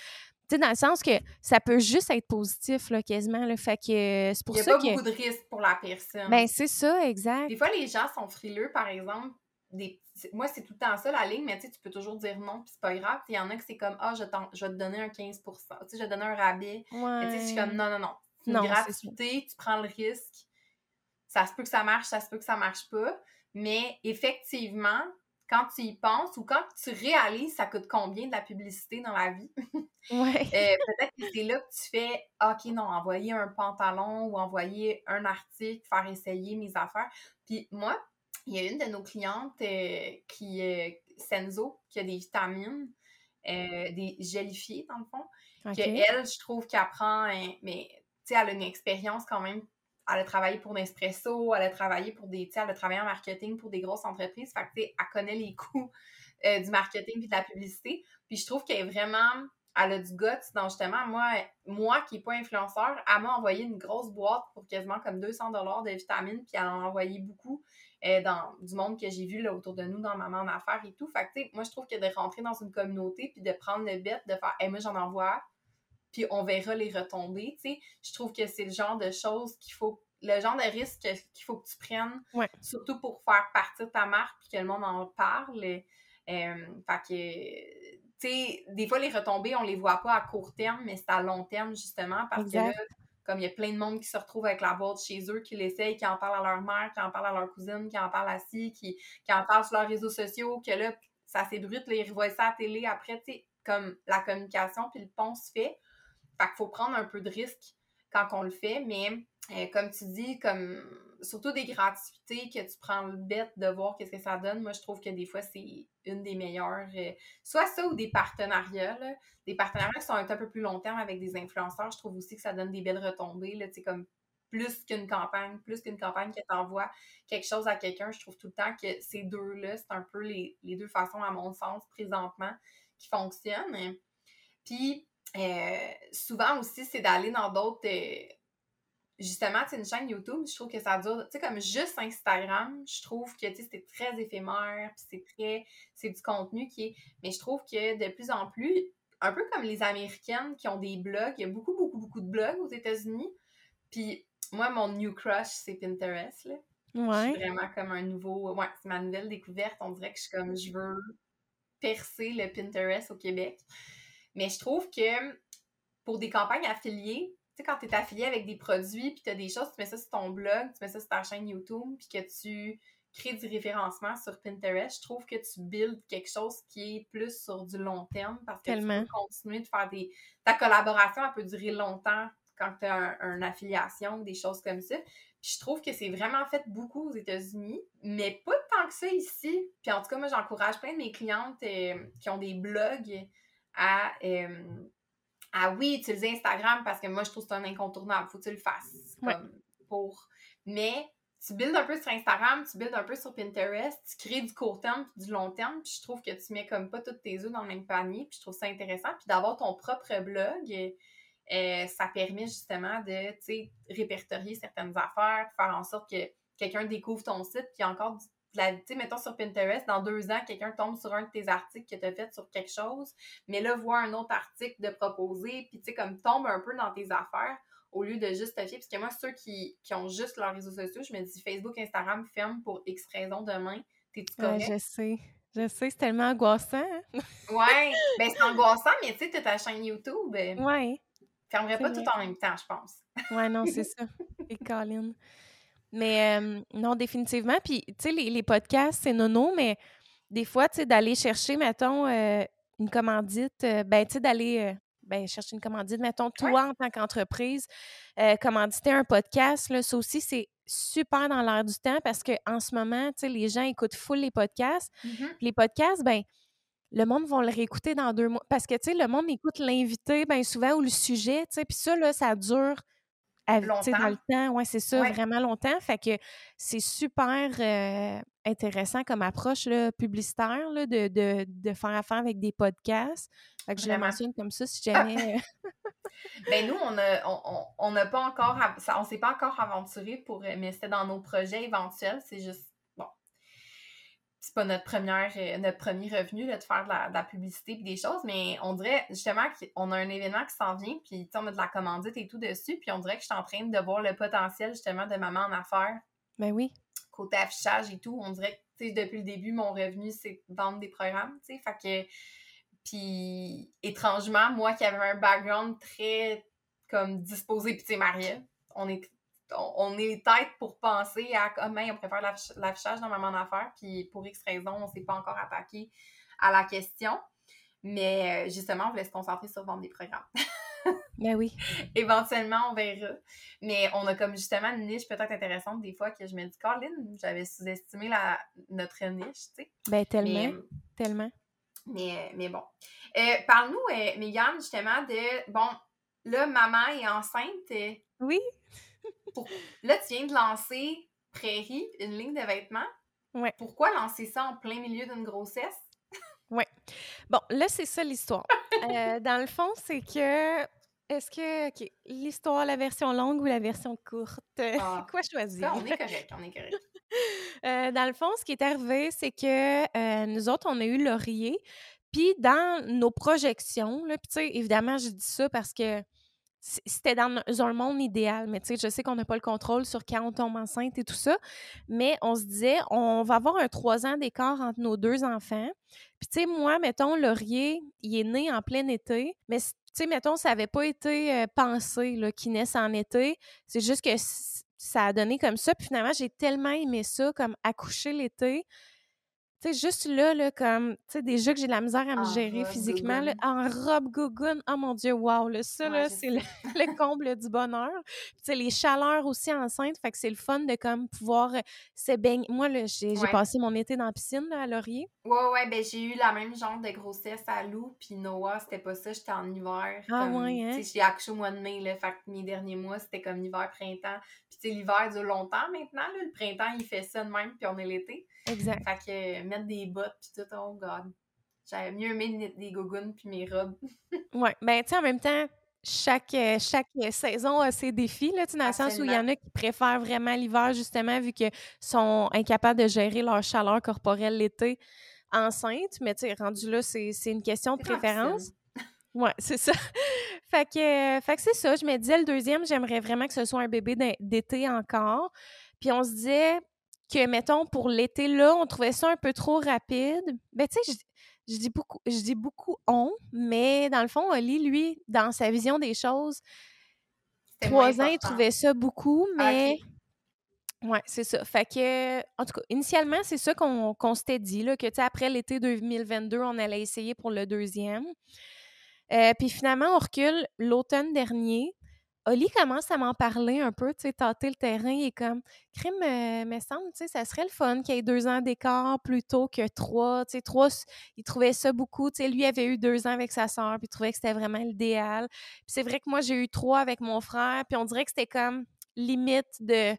tu sais, dans le sens que ça peut juste être positif, là, quasiment. le fait que c'est pour ça Il n'y a pas beaucoup de risques pour la personne. Ben, c'est ça, exact. Des fois, les gens sont frileux, par exemple. Des... Moi, c'est tout le temps ça, la ligne, mais tu peux toujours dire non, puis c'est pas grave. Il y en a que c'est comme, ah, je, je, vais te donner un 15 tu sais, je vais te donner un rabais. Ouais. Tu sais, je suis comme, non, non, non. Une gratuité, tu prends le risque. Ça se peut que ça marche, ça se peut que ça marche pas. Mais effectivement, quand tu y penses ou quand tu réalises ça coûte combien de la publicité dans la vie, ouais. Euh, peut-être que c'est là que tu fais OK, non, envoyer un pantalon ou envoyer un article, faire essayer mes affaires. Puis moi, il y a une de nos clientes euh, qui, euh, Senzo, qui a des vitamines, des gélifiés dans le fond, que elle, je trouve qu'elle prend, mais tu sais, elle a une expérience quand même elle a travaillé pour Nespresso, elle a travaillé pour des, elle a travaillé en marketing pour des grosses entreprises. Fait que, elle connaît les coûts euh, du marketing et de la publicité. Puis je trouve qu'elle est vraiment, elle a du guts dans justement, moi, moi qui n'ai pas influenceur, elle m'a envoyé une grosse boîte pour quasiment comme 200 dollars de vitamines, puis elle en a envoyé beaucoup euh, dans du monde que j'ai vu là, autour de nous dans Maman en affaires et tout. Fait que, moi, je trouve que de rentrer dans une communauté puis de prendre le bête de faire, hey, moi, j'en envoie, puis on verra les retombées, tu sais. Je trouve que c'est le genre de choses qu'il faut, le genre de risque qu'il faut que tu prennes, surtout pour faire partir ta marque puis que le monde en parle. Euh, fait que, tu sais, des fois, les retombées, on les voit pas à court terme, mais c'est à long terme, justement, parce que là, comme il y a plein de monde qui se retrouve avec la boîte chez eux, qui l'essayent, qui en parlent à leur mère, qui en parlent à leur cousine, qui en parlent à ci, qui, qui en parlent sur leurs réseaux sociaux, que là, ça s'ébrute, là, ils revoient ça à la télé après, tu sais, comme la communication puis le pont se fait. Fait qu'il faut prendre un peu de risque quand on le fait, mais euh, comme tu dis, comme surtout des gratuités que tu prends le bête de voir qu'est-ce que ça donne, moi je trouve que des fois c'est une des meilleures. Euh, soit ça ou des partenariats, des partenariats qui sont un, peu plus long terme avec des influenceurs, je trouve aussi que ça donne des belles retombées, là, comme plus qu'une campagne, plus qu'une campagne qui t'envoie quelque chose à quelqu'un, je trouve tout le temps que ces deux-là, c'est un peu les, les, deux façons, à mon sens, présentement, qui fonctionnent. Puis, euh, souvent aussi, c'est d'aller dans d'autres. Euh, justement, c'est une chaîne YouTube, je trouve que ça dure. Tu sais, comme juste Instagram, je trouve que c'est très éphémère, puis c'est très. C'est du contenu qui est. Mais je trouve que de plus en plus, un peu comme les Américaines qui ont des blogs, il y a beaucoup, beaucoup, beaucoup de blogs aux États-Unis. Puis moi, mon new crush, c'est Pinterest, là. Ouais. C'est vraiment comme un nouveau. Ouais, c'est ma nouvelle découverte. On dirait que je suis comme, je veux percer le Pinterest au Québec. Mais je trouve que pour des campagnes affiliées, tu sais, quand tu es affilié avec des produits, puis tu as des choses, tu mets ça sur ton blog, tu mets ça sur ta chaîne YouTube, puis que tu crées du référencement sur Pinterest, je trouve que tu builds quelque chose qui est plus sur du long terme parce que tu peux continuer de faire des. Ta collaboration, elle peut durer longtemps quand tu as une affiliation, des choses comme ça. Puis je trouve que c'est vraiment fait beaucoup aux États-Unis, mais pas tant que ça ici. Puis en tout cas, moi, j'encourage plein de mes clientes euh, qui ont des blogs à, à oui, utiliser Instagram parce que moi, je trouve que c'est un incontournable. Faut que tu le fasses. Comme pour. Mais tu builds un peu sur Instagram, tu builds un peu sur Pinterest, tu crées du court terme puis du long terme, puis je trouve que tu mets comme pas tous tes œufs dans le même panier, puis je trouve ça intéressant. Puis d'avoir ton propre blog, euh, ça permet justement de, répertorier certaines affaires, faire en sorte que quelqu'un découvre ton site, puis encore du tu sais, mettons sur Pinterest, dans deux ans, quelqu'un tombe sur un de tes articles que tu as fait sur quelque chose, mais là, voit un autre article de proposer, puis tu sais, comme tombe un peu dans tes affaires au lieu de juste te fier. Parce que moi, ceux qui, ont juste leurs réseaux sociaux, je me dis Facebook, Instagram ferme pour X raisons demain. T'es-tu correct? je sais. Je sais, c'est tellement angoissant. Hein? ouais, ben c'est angoissant, mais tu sais, tu ta chaîne YouTube. Ouais. Fermerais pas tout en même temps, je pense. ouais, non, c'est ça. Et Colin. Mais non, définitivement. Puis, tu sais, les, les, podcasts, c'est nono, mais des fois, tu sais, d'aller chercher, mettons, euh, une commandite, euh, ben, tu sais, d'aller euh, ben, chercher une commandite, mettons, toi, en tant qu'entreprise, commanditer un podcast, là, ça aussi, c'est super dans l'air du temps parce qu'en ce moment, tu sais, les gens écoutent full les podcasts. Mmh les podcasts, ben le monde va le réécouter dans deux mois. Parce que, tu sais, le monde écoute l'invité, bien souvent, ou le sujet, tu sais, puis ça, là, ça dure dans le temps. Oui, c'est ça, vraiment longtemps. Fait que c'est super intéressant comme approche là, publicitaire là, de, de, de, faire affaire avec des podcasts. Fait que je le mentionne comme ça si jamais. ben nous, on n'a on, on, pas encore, on s'est pas encore aventuré pour, mais c'était dans nos projets éventuels. C'est juste c'est pas notre première euh, notre premier revenu de faire de la, publicité et des choses, mais on dirait justement qu'on a un événement qui s'en vient, puis on a de la commandite et tout dessus, puis on dirait que je suis en train de voir le potentiel justement de maman en affaires. Ben oui. Côté affichage et tout, on dirait que depuis le début, mon revenu, c'est vendre des programmes, tu sais, fait que puis étrangement, moi qui avais un background très comme disposé, puis tu sais, on est on, est tête pour penser à comment on préfère l'affichage dans Maman d'affaires, puis pour X raison, on ne s'est pas encore attaqué à la question. Mais euh, justement, on voulait se concentrer sur vendre des programmes. ben oui. Éventuellement, on verra. Mais on a comme justement une niche peut-être intéressante des fois que je me dis, Caroline, j'avais sous-estimé la, notre niche, tu sais. Ben tellement. tellement. Mais, mais bon. Euh, Parle-nous, euh, Mégane, justement, de, bon, là, maman est enceinte. Oui. Là, tu viens de lancer Prairie, une ligne de vêtements. Ouais. Pourquoi lancer ça en plein milieu d'une grossesse? oui. Bon, là, c'est ça l'histoire. Euh, dans le fond, c'est que. Est-ce que. OK. L'histoire, la version longue ou la version courte? Ah. Quoi choisir? on est correct, on est correct. Euh, dans le fond, ce qui est arrivé, c'est que euh, nous autres, on a eu Laurier. Puis dans nos projections, là, puis tu sais, évidemment, je dis ça parce que c'était dans un monde idéal, mais tu sais, je sais qu'on n'a pas le contrôle sur quand on tombe enceinte et tout ça, mais on se disait, on va avoir un trois ans d'écart entre nos deux enfants. Puis tu sais, moi, mettons, Laurier, il est né en plein été, mais tu sais, mettons, ça n'avait pas été euh, pensé qu'il naisse en été. C'est juste que ça a donné comme ça. Puis finalement, j'ai tellement aimé ça, comme accoucher l'été, tu sais, juste là, là comme, tu sais, déjà que j'ai de la misère à me gérer physiquement, là, en robe gougoune, oh mon Dieu, wow, là, ça, là, c'est le, comble du bonheur. Tu sais, les chaleurs aussi enceintes, fait que c'est le fun de, comme, pouvoir euh, se baigner. Moi, là, j'ai passé mon été dans la piscine, là, à Laurier. Ouais, ouais, ben j'ai eu la même genre de grossesse à Lou, puis Noah, c'était pas ça, j'étais en hiver. Ah ouais, hein? Tu sais, j'ai accouché au mois de mai, là, fait que mes derniers mois, c'était comme hiver, printemps. Puis, tu sais, l'hiver dure longtemps maintenant, là, le printemps, il fait ça de même, puis on est l'été. Exact. Fait que mettre des bottes puis tout, oh god. J'avais mieux aimé des gougounes puis mes robes. ouais, ben tu sais, en même temps, chaque, euh, chaque saison a ses défis, là, dans le sens où il y en a qui préfèrent vraiment l'hiver, justement, vu qu'ils sont incapables de gérer leur chaleur corporelle l'été enceinte. Mais tu sais, rendu là, c'est une question de préférence. Ouais, c'est ça. fait que, fait que c'est ça. Je me disais, le deuxième, j'aimerais vraiment que ce soit un bébé d'été encore. Puis on se disait, que, mettons, pour l'été, là, on trouvait ça un peu trop rapide. Ben, tu sais, je, dis beaucoup, je dis beaucoup on, mais dans le fond, Oli, lui, dans sa vision des choses, trois ans, il trouvait ça beaucoup, ah, mais. Ouais, c'est ça. Fait que, en tout cas, initialement, c'est ça qu'on s'était dit, là, que, tu sais, après l'été 2022, on allait essayer pour le deuxième. Euh, puis finalement, on recule l'automne dernier. Oli commence à m'en parler un peu, tu sais, tâter le terrain et comme, crime, euh, me semble, tu sais, ça serait le fun qu'il y ait deux ans d'écart plutôt que trois. Tu sais, trois, il trouvait ça beaucoup. Tu sais, lui avait eu deux ans avec sa soeur, puis il trouvait que c'était vraiment l'idéal. Puis c'est vrai que moi, j'ai eu trois avec mon frère, puis on dirait que c'était comme limite de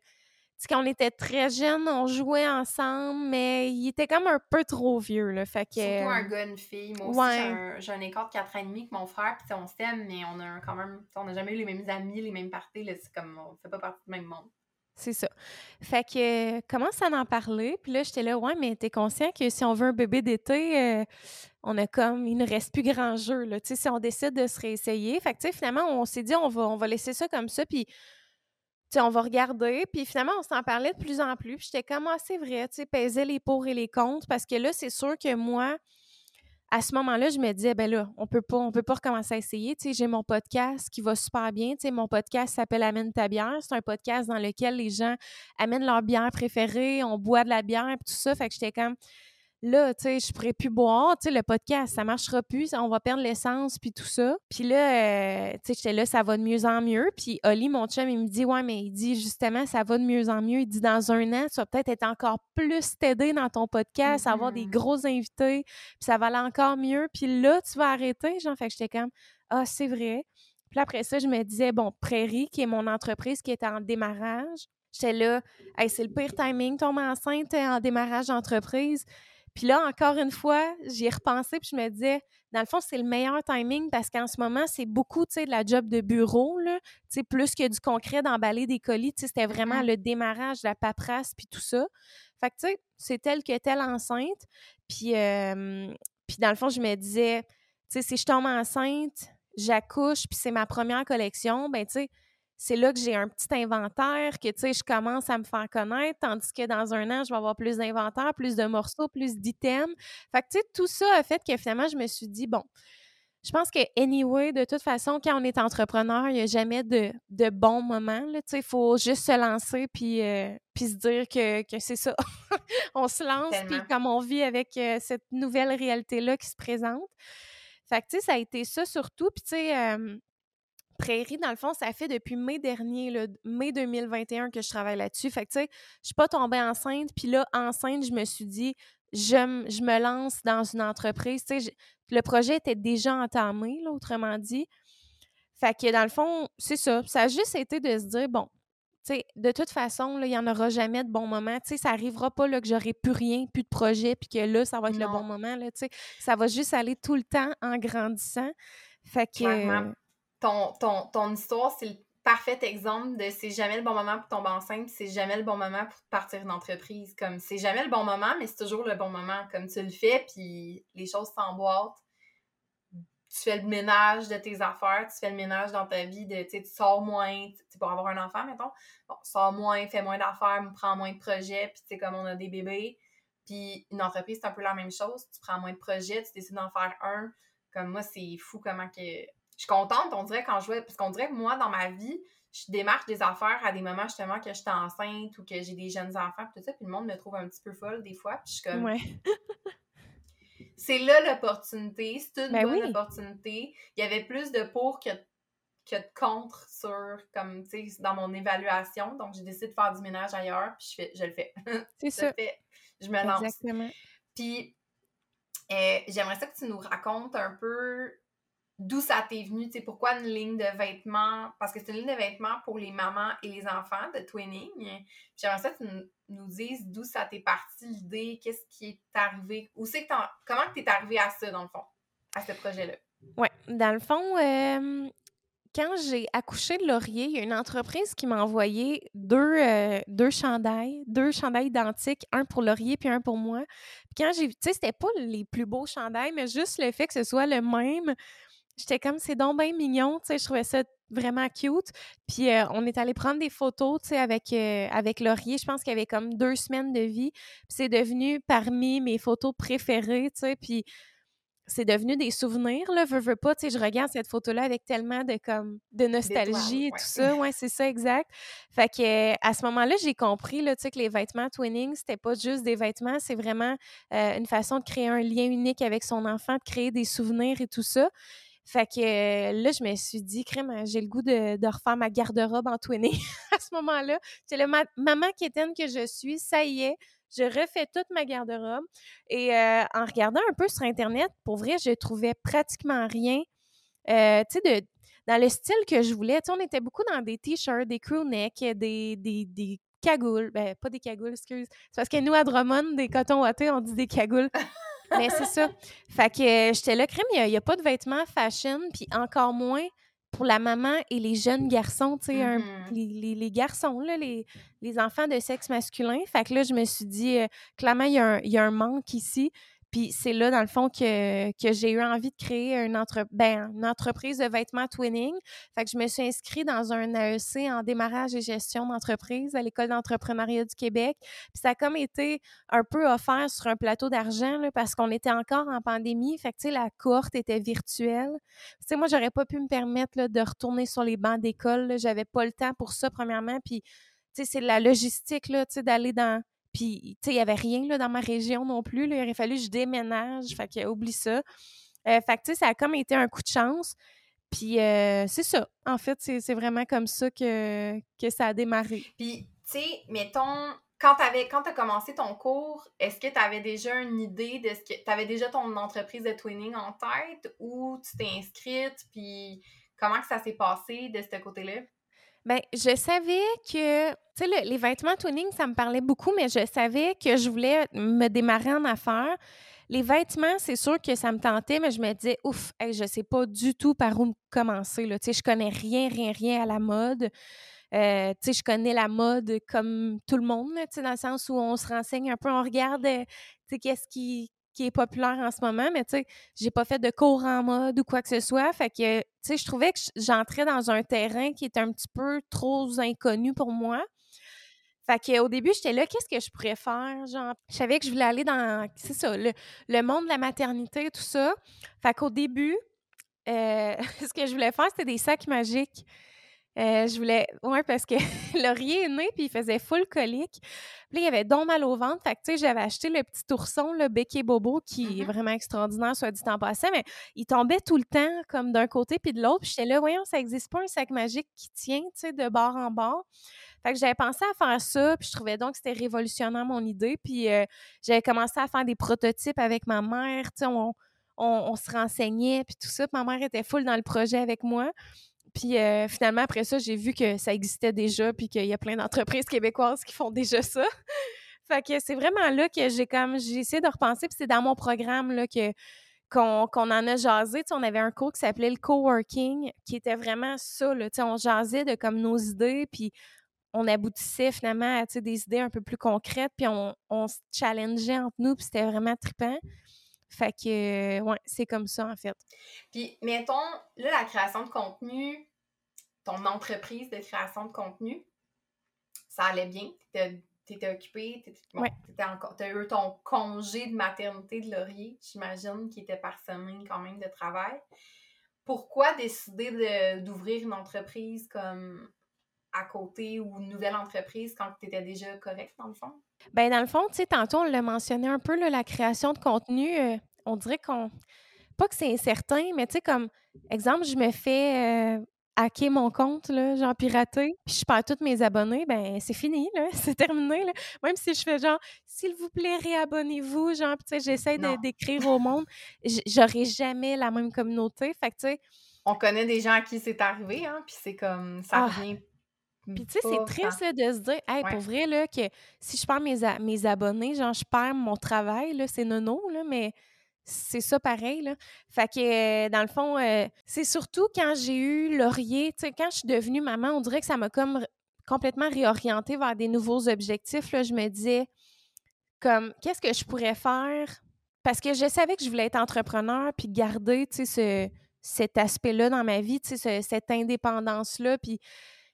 quand on était très jeunes, on jouait ensemble, mais il était comme un peu trop vieux, là. Fait que... Surtout un gars, une fille. Moi aussi, j'ai un, écart de 4 ans et demi avec mon frère, puis on s'aime, mais on a quand même... On n'a jamais eu les mêmes amis, les mêmes parties, là. C'est comme... On fait pas partie du même monde. C'est ça. Fait que commence à en parler, puis là, j'étais là, ouais, mais t'es conscient que si on veut un bébé d'été, euh, on a comme... Il ne reste plus grand jeu, là. Tu sais, si on décide de se réessayer. Fait que, tu sais, finalement, on s'est dit, on va, on va laisser ça comme ça, puis on va regarder. Puis finalement, on s'en parlait de plus en plus. Puis j'étais comme, ah, c'est vrai, tu sais, peser les pour et les contre. Parce que là, c'est sûr que moi, à ce moment-là, je me disais, ben là, on peut pas, on peut pas recommencer à essayer. Tu sais, j'ai mon podcast qui va super bien. Tu sais, mon podcast s'appelle Amène ta bière. C'est un podcast dans lequel les gens amènent leur bière préférée, on boit de la bière, et tout ça. Fait que j'étais comme, là, tu sais, je pourrais plus boire, tu sais, le podcast, ça marchera plus, on va perdre l'essence, puis tout ça. Puis là, euh, tu sais, j'étais là, ça va de mieux en mieux. Puis Oli, mon chum, il me dit, ouais, mais il dit, justement, ça va de mieux en mieux. Il dit, dans un an, tu vas peut-être être encore plus t'aider dans ton podcast, avoir des mm-hmm. gros invités, puis ça va aller encore mieux. Puis là, tu vas arrêter, genre, fait que j'étais comme, ah, c'est vrai. Puis après ça, je me disais, bon, Prairie, qui est mon entreprise qui est en démarrage, j'étais là, hey, c'est le pire timing, tomber enceinte en démarrage d'entreprise. Puis là, encore une fois, j'y ai repensé, puis je me disais, dans le fond, c'est le meilleur timing parce qu'en ce moment, c'est beaucoup, tu sais, de la job de bureau, là, tu sais, plus que du concret d'emballer des colis, tu sais, c'était vraiment mm-hmm. le démarrage, la paperasse, puis tout ça. Fait que, tu sais, c'est tel que telle enceinte. Puis, puis dans le fond, je me disais, tu sais, si je tombe enceinte, j'accouche, puis c'est ma première collection, ben, tu sais, c'est là que j'ai un petit inventaire, que, tu sais, je commence à me faire connaître, tandis que dans un an, je vais avoir plus d'inventaire, plus de morceaux, plus d'items. Fait que, tu sais, tout ça a fait que finalement, je me suis dit, bon, je pense que, anyway, de toute façon, quand on est entrepreneur, il n'y a jamais de, de bons moments. Il faut juste se lancer puis, euh, puis se dire que, que c'est ça. on se lance, puis comme on vit avec euh, cette nouvelle réalité-là qui se présente. Fait que, tu sais, ça a été ça surtout. Puis, tu sais, euh, Prairie, dans le fond, ça fait depuis mai dernier, le mai 2021 que je travaille là-dessus. Fait que, tu sais, je suis pas tombée enceinte. Puis là, enceinte, je me suis dit, je, je me lance dans une entreprise. Tu sais, le projet était déjà entamé, là, autrement dit. Fait que, dans le fond, c'est ça. Ça a juste été de se dire, bon, tu sais, de toute façon, il n'y en aura jamais de bon moment. Tu sais, ça n'arrivera pas là, que j'aurai plus rien, plus de projet, puis que là, ça va être le bon moment. Là, tu sais. Ça va juste aller tout le temps en grandissant. Fait que ton, ton, ton histoire, c'est le parfait exemple de c'est jamais le bon moment pour tomber enceinte, c'est jamais le bon moment pour partir une entreprise. Comme c'est jamais le bon moment, mais c'est toujours le bon moment. Comme tu le fais, puis les choses s'emboîtent. Tu fais le ménage de tes affaires, tu fais le ménage dans ta vie, de, tu sors moins, tu pour avoir un enfant, mettons. Bon, sors moins, fais moins d'affaires, prends moins de projets, puis tu sais, comme on a des bébés. Puis une entreprise, c'est un peu la même chose. Tu prends moins de projets, tu décides d'en faire un. Comme moi, c'est fou comment que je suis contente, on dirait, quand je vois. Parce qu'on dirait que moi, dans ma vie, je démarche des affaires à des moments justement que j'étais enceinte ou que j'ai des jeunes enfants, tout ça, puis le monde me trouve un petit peu folle des fois, puis je suis comme. Ouais. c'est là l'opportunité, c'est une ben bonne opportunité. Il y avait plus de pour que, que de contre sur, comme, tu sais, dans mon évaluation. Donc, j'ai décidé de faire du ménage ailleurs, puis je, fais, je le fais. C'est ça. je me lance. Exactement. Puis, euh, j'aimerais ça que tu nous racontes un peu d'où ça t'est venu, tu pourquoi une ligne de vêtements, parce que c'est une ligne de vêtements pour les mamans et les enfants de twinning. J'aimerais que tu nous dises d'où ça t'est parti l'idée, qu'est-ce qui est arrivé, c'est que comment tu es arrivé à ça, dans le fond, à ce projet-là? Oui, dans le fond, euh, quand j'ai accouché de Laurier, il y a une entreprise qui m'a envoyé deux, euh, deux chandails, deux chandails identiques, un pour Laurier puis un pour moi. Puis quand j'ai tu sais, c'était pas les plus beaux chandails, mais juste le fait que ce soit le même, J'étais comme, c'est donc bien mignon, tu sais, je trouvais ça vraiment cute. Puis euh, on est allé prendre des photos, tu sais, avec, euh, avec Laurier. Je pense qu'il y avait comme deux semaines de vie. Puis c'est devenu parmi mes photos préférées, tu sais. Puis c'est devenu des souvenirs, là, veux, veux pas, tu sais, je regarde cette photo-là avec tellement de, comme, de nostalgie et tout ça, ouais, c'est ça, exact. Fait que, à ce moment-là, j'ai compris, là, tu sais, que les vêtements twinning, c'était pas juste des vêtements, c'est vraiment euh, une façon de créer un lien unique avec son enfant, de créer des souvenirs et tout ça. Fait que là, je me suis dit, crème, j'ai le goût de, refaire ma garde-robe en twinning à ce moment-là. C'est le maman quétaine que je suis, ça y est, je refais toute ma garde-robe. Et en regardant un peu sur Internet, pour vrai, je trouvais pratiquement rien. sais, dans le style que je voulais. On était beaucoup dans des t-shirts, des crew necks, des, des, des cagoules. Ben, pas des cagoules, excuse. C'est parce que nous, à Drummond, des cotons wattés, on dit des cagoules. Mais c'est ça. Fait que euh, j'étais là, crème, il n'y a, pas de vêtements fashion, puis encore moins pour la maman et les jeunes garçons, tu sais, mm-hmm. les, garçons, là, les, les, enfants de sexe masculin. Fait que là, je me suis dit, euh, clairement, il y, a un, manque ici. Puis c'est là, dans le fond, que, que j'ai eu envie de créer une, entre, ben, une entreprise de vêtements twinning. Fait que je me suis inscrite dans un AEC en démarrage et gestion d'entreprise à l'École d'entrepreneuriat du Québec. Puis ça a comme été un peu offert sur un plateau d'argent parce qu'on était encore en pandémie. Fait que, tu sais, la courte était virtuelle. Tu sais, moi, j'aurais pas pu me permettre là, de retourner sur les bancs d'école. J'avais pas le temps pour ça, premièrement. Puis, tu sais, c'est la logistique, là, tu sais, d'aller dans puis, tu sais, il n'y avait rien là, dans ma région non plus. Là. Il aurait fallu que je déménage. Fait que, oublie ça. Euh, fait que, tu sais, ça a comme été un coup de chance. Puis, euh, c'est ça. En fait, c'est vraiment comme ça que, que ça a démarré. Puis, tu sais, mettons, quand tu as commencé ton cours, est-ce que tu avais déjà une idée de ce que. Tu avais déjà ton entreprise de twinning en tête ou tu t'es inscrite? Puis, comment que ça s'est passé de ce côté-là? Bien, je savais que, tu sais, les vêtements twinning, ça me parlait beaucoup, mais je savais que je voulais me démarrer en affaires. Les vêtements, c'est sûr que ça me tentait, mais je me disais, ouf, je je sais pas du tout par où commencer. Tu sais, je connais rien, rien, rien à la mode. Euh, tu sais, je connais la mode comme tout le monde, tu sais, dans le sens où on se renseigne un peu, on regarde, tu sais, qu'est-ce qui, qui est populaire en ce moment, mais tu sais, j'ai pas fait de cours en mode ou quoi que ce soit. Fait que, tu sais, je trouvais que j'entrais dans un terrain qui était un petit peu trop inconnu pour moi. Fait qu'au début, j'étais là, qu'est-ce que je pourrais faire? Genre, je savais que je voulais aller dans, c'est ça, le, monde de la maternité, tout ça. Fait qu'au début, euh, ce que je voulais faire, c'était des sacs magiques. Euh, je voulais. Ouais, parce que Laurier est né, puis il faisait full colique. Puis là, il avait donc mal au ventre. Fait que, tu sais, j'avais acheté le petit ourson, le béquet bobo, qui est mm-hmm. vraiment extraordinaire, soit dit en passant, mais il tombait tout le temps, comme d'un côté puis de l'autre. Puis j'étais là, voyons, ça n'existe pas un sac magique qui tient, tu sais, de bord en bord. Fait que j'avais pensé à faire ça, puis je trouvais donc que c'était révolutionnaire, mon idée. Puis euh, j'avais commencé à faire des prototypes avec ma mère, tu sais, on, on, se renseignait, puis tout ça. Puis ma mère était full dans le projet avec moi. Puis euh, finalement, après ça, j'ai vu que ça existait déjà, puis qu'il y a plein d'entreprises québécoises qui font déjà ça. fait que c'est vraiment là que j'ai comme j'ai essayé de repenser, puis c'est dans mon programme là que qu'on en a jasé. on avait un cours qui s'appelait le coworking, qui était vraiment ça. Là, on jasait de comme nos idées, puis on aboutissait finalement à des idées un peu plus concrètes, puis on, on se challengeait entre nous, puis c'était vraiment trippant. Fait que, ouais, c'est comme ça, en fait. Puis, mettons, là, la création de contenu, ton entreprise de création de contenu, ça allait bien? T'étais occupée, t'as eu ton congé de maternité de laurier, j'imagine, qui était parsemé quand même de travail. Pourquoi décider d'ouvrir une entreprise comme à côté ou une nouvelle entreprise quand tu étais déjà correct, dans le fond? Ben dans le fond, tu sais, tantôt, on l'a mentionné un peu, là, la création de contenu. Euh, on dirait qu'on. Pas que c'est incertain, mais tu sais, comme exemple, je me fais euh, hacker mon compte, là, genre pirater, puis je perds tous mes abonnés, ben c'est fini, là, c'est terminé. Là. Même si je fais genre, s'il vous plaît, réabonnez-vous, genre, tu sais, j'essaie d'écrire au monde, j'aurai jamais la même communauté. Fait que, tu sais. On connaît des gens à qui c'est arrivé, hein, puis c'est comme, ça ah! Puis tu sais, c'est triste de se dire, hey, pour vrai, là, que si je perds mes, mes abonnés, genre, je perds mon travail, là, c'est nono, là, mais c'est ça pareil, là. Fait que, euh, dans le fond, euh, c'est surtout quand j'ai eu Laurier, tu sais, quand je suis devenue maman, on dirait que ça m'a comme complètement réorientée vers des nouveaux objectifs, là. Je me disais, comme, qu'est-ce que je pourrais faire? Parce que je savais que je voulais être entrepreneur, puis garder, tu sais, cet aspect-là dans ma vie, tu sais, cette indépendance-là, puis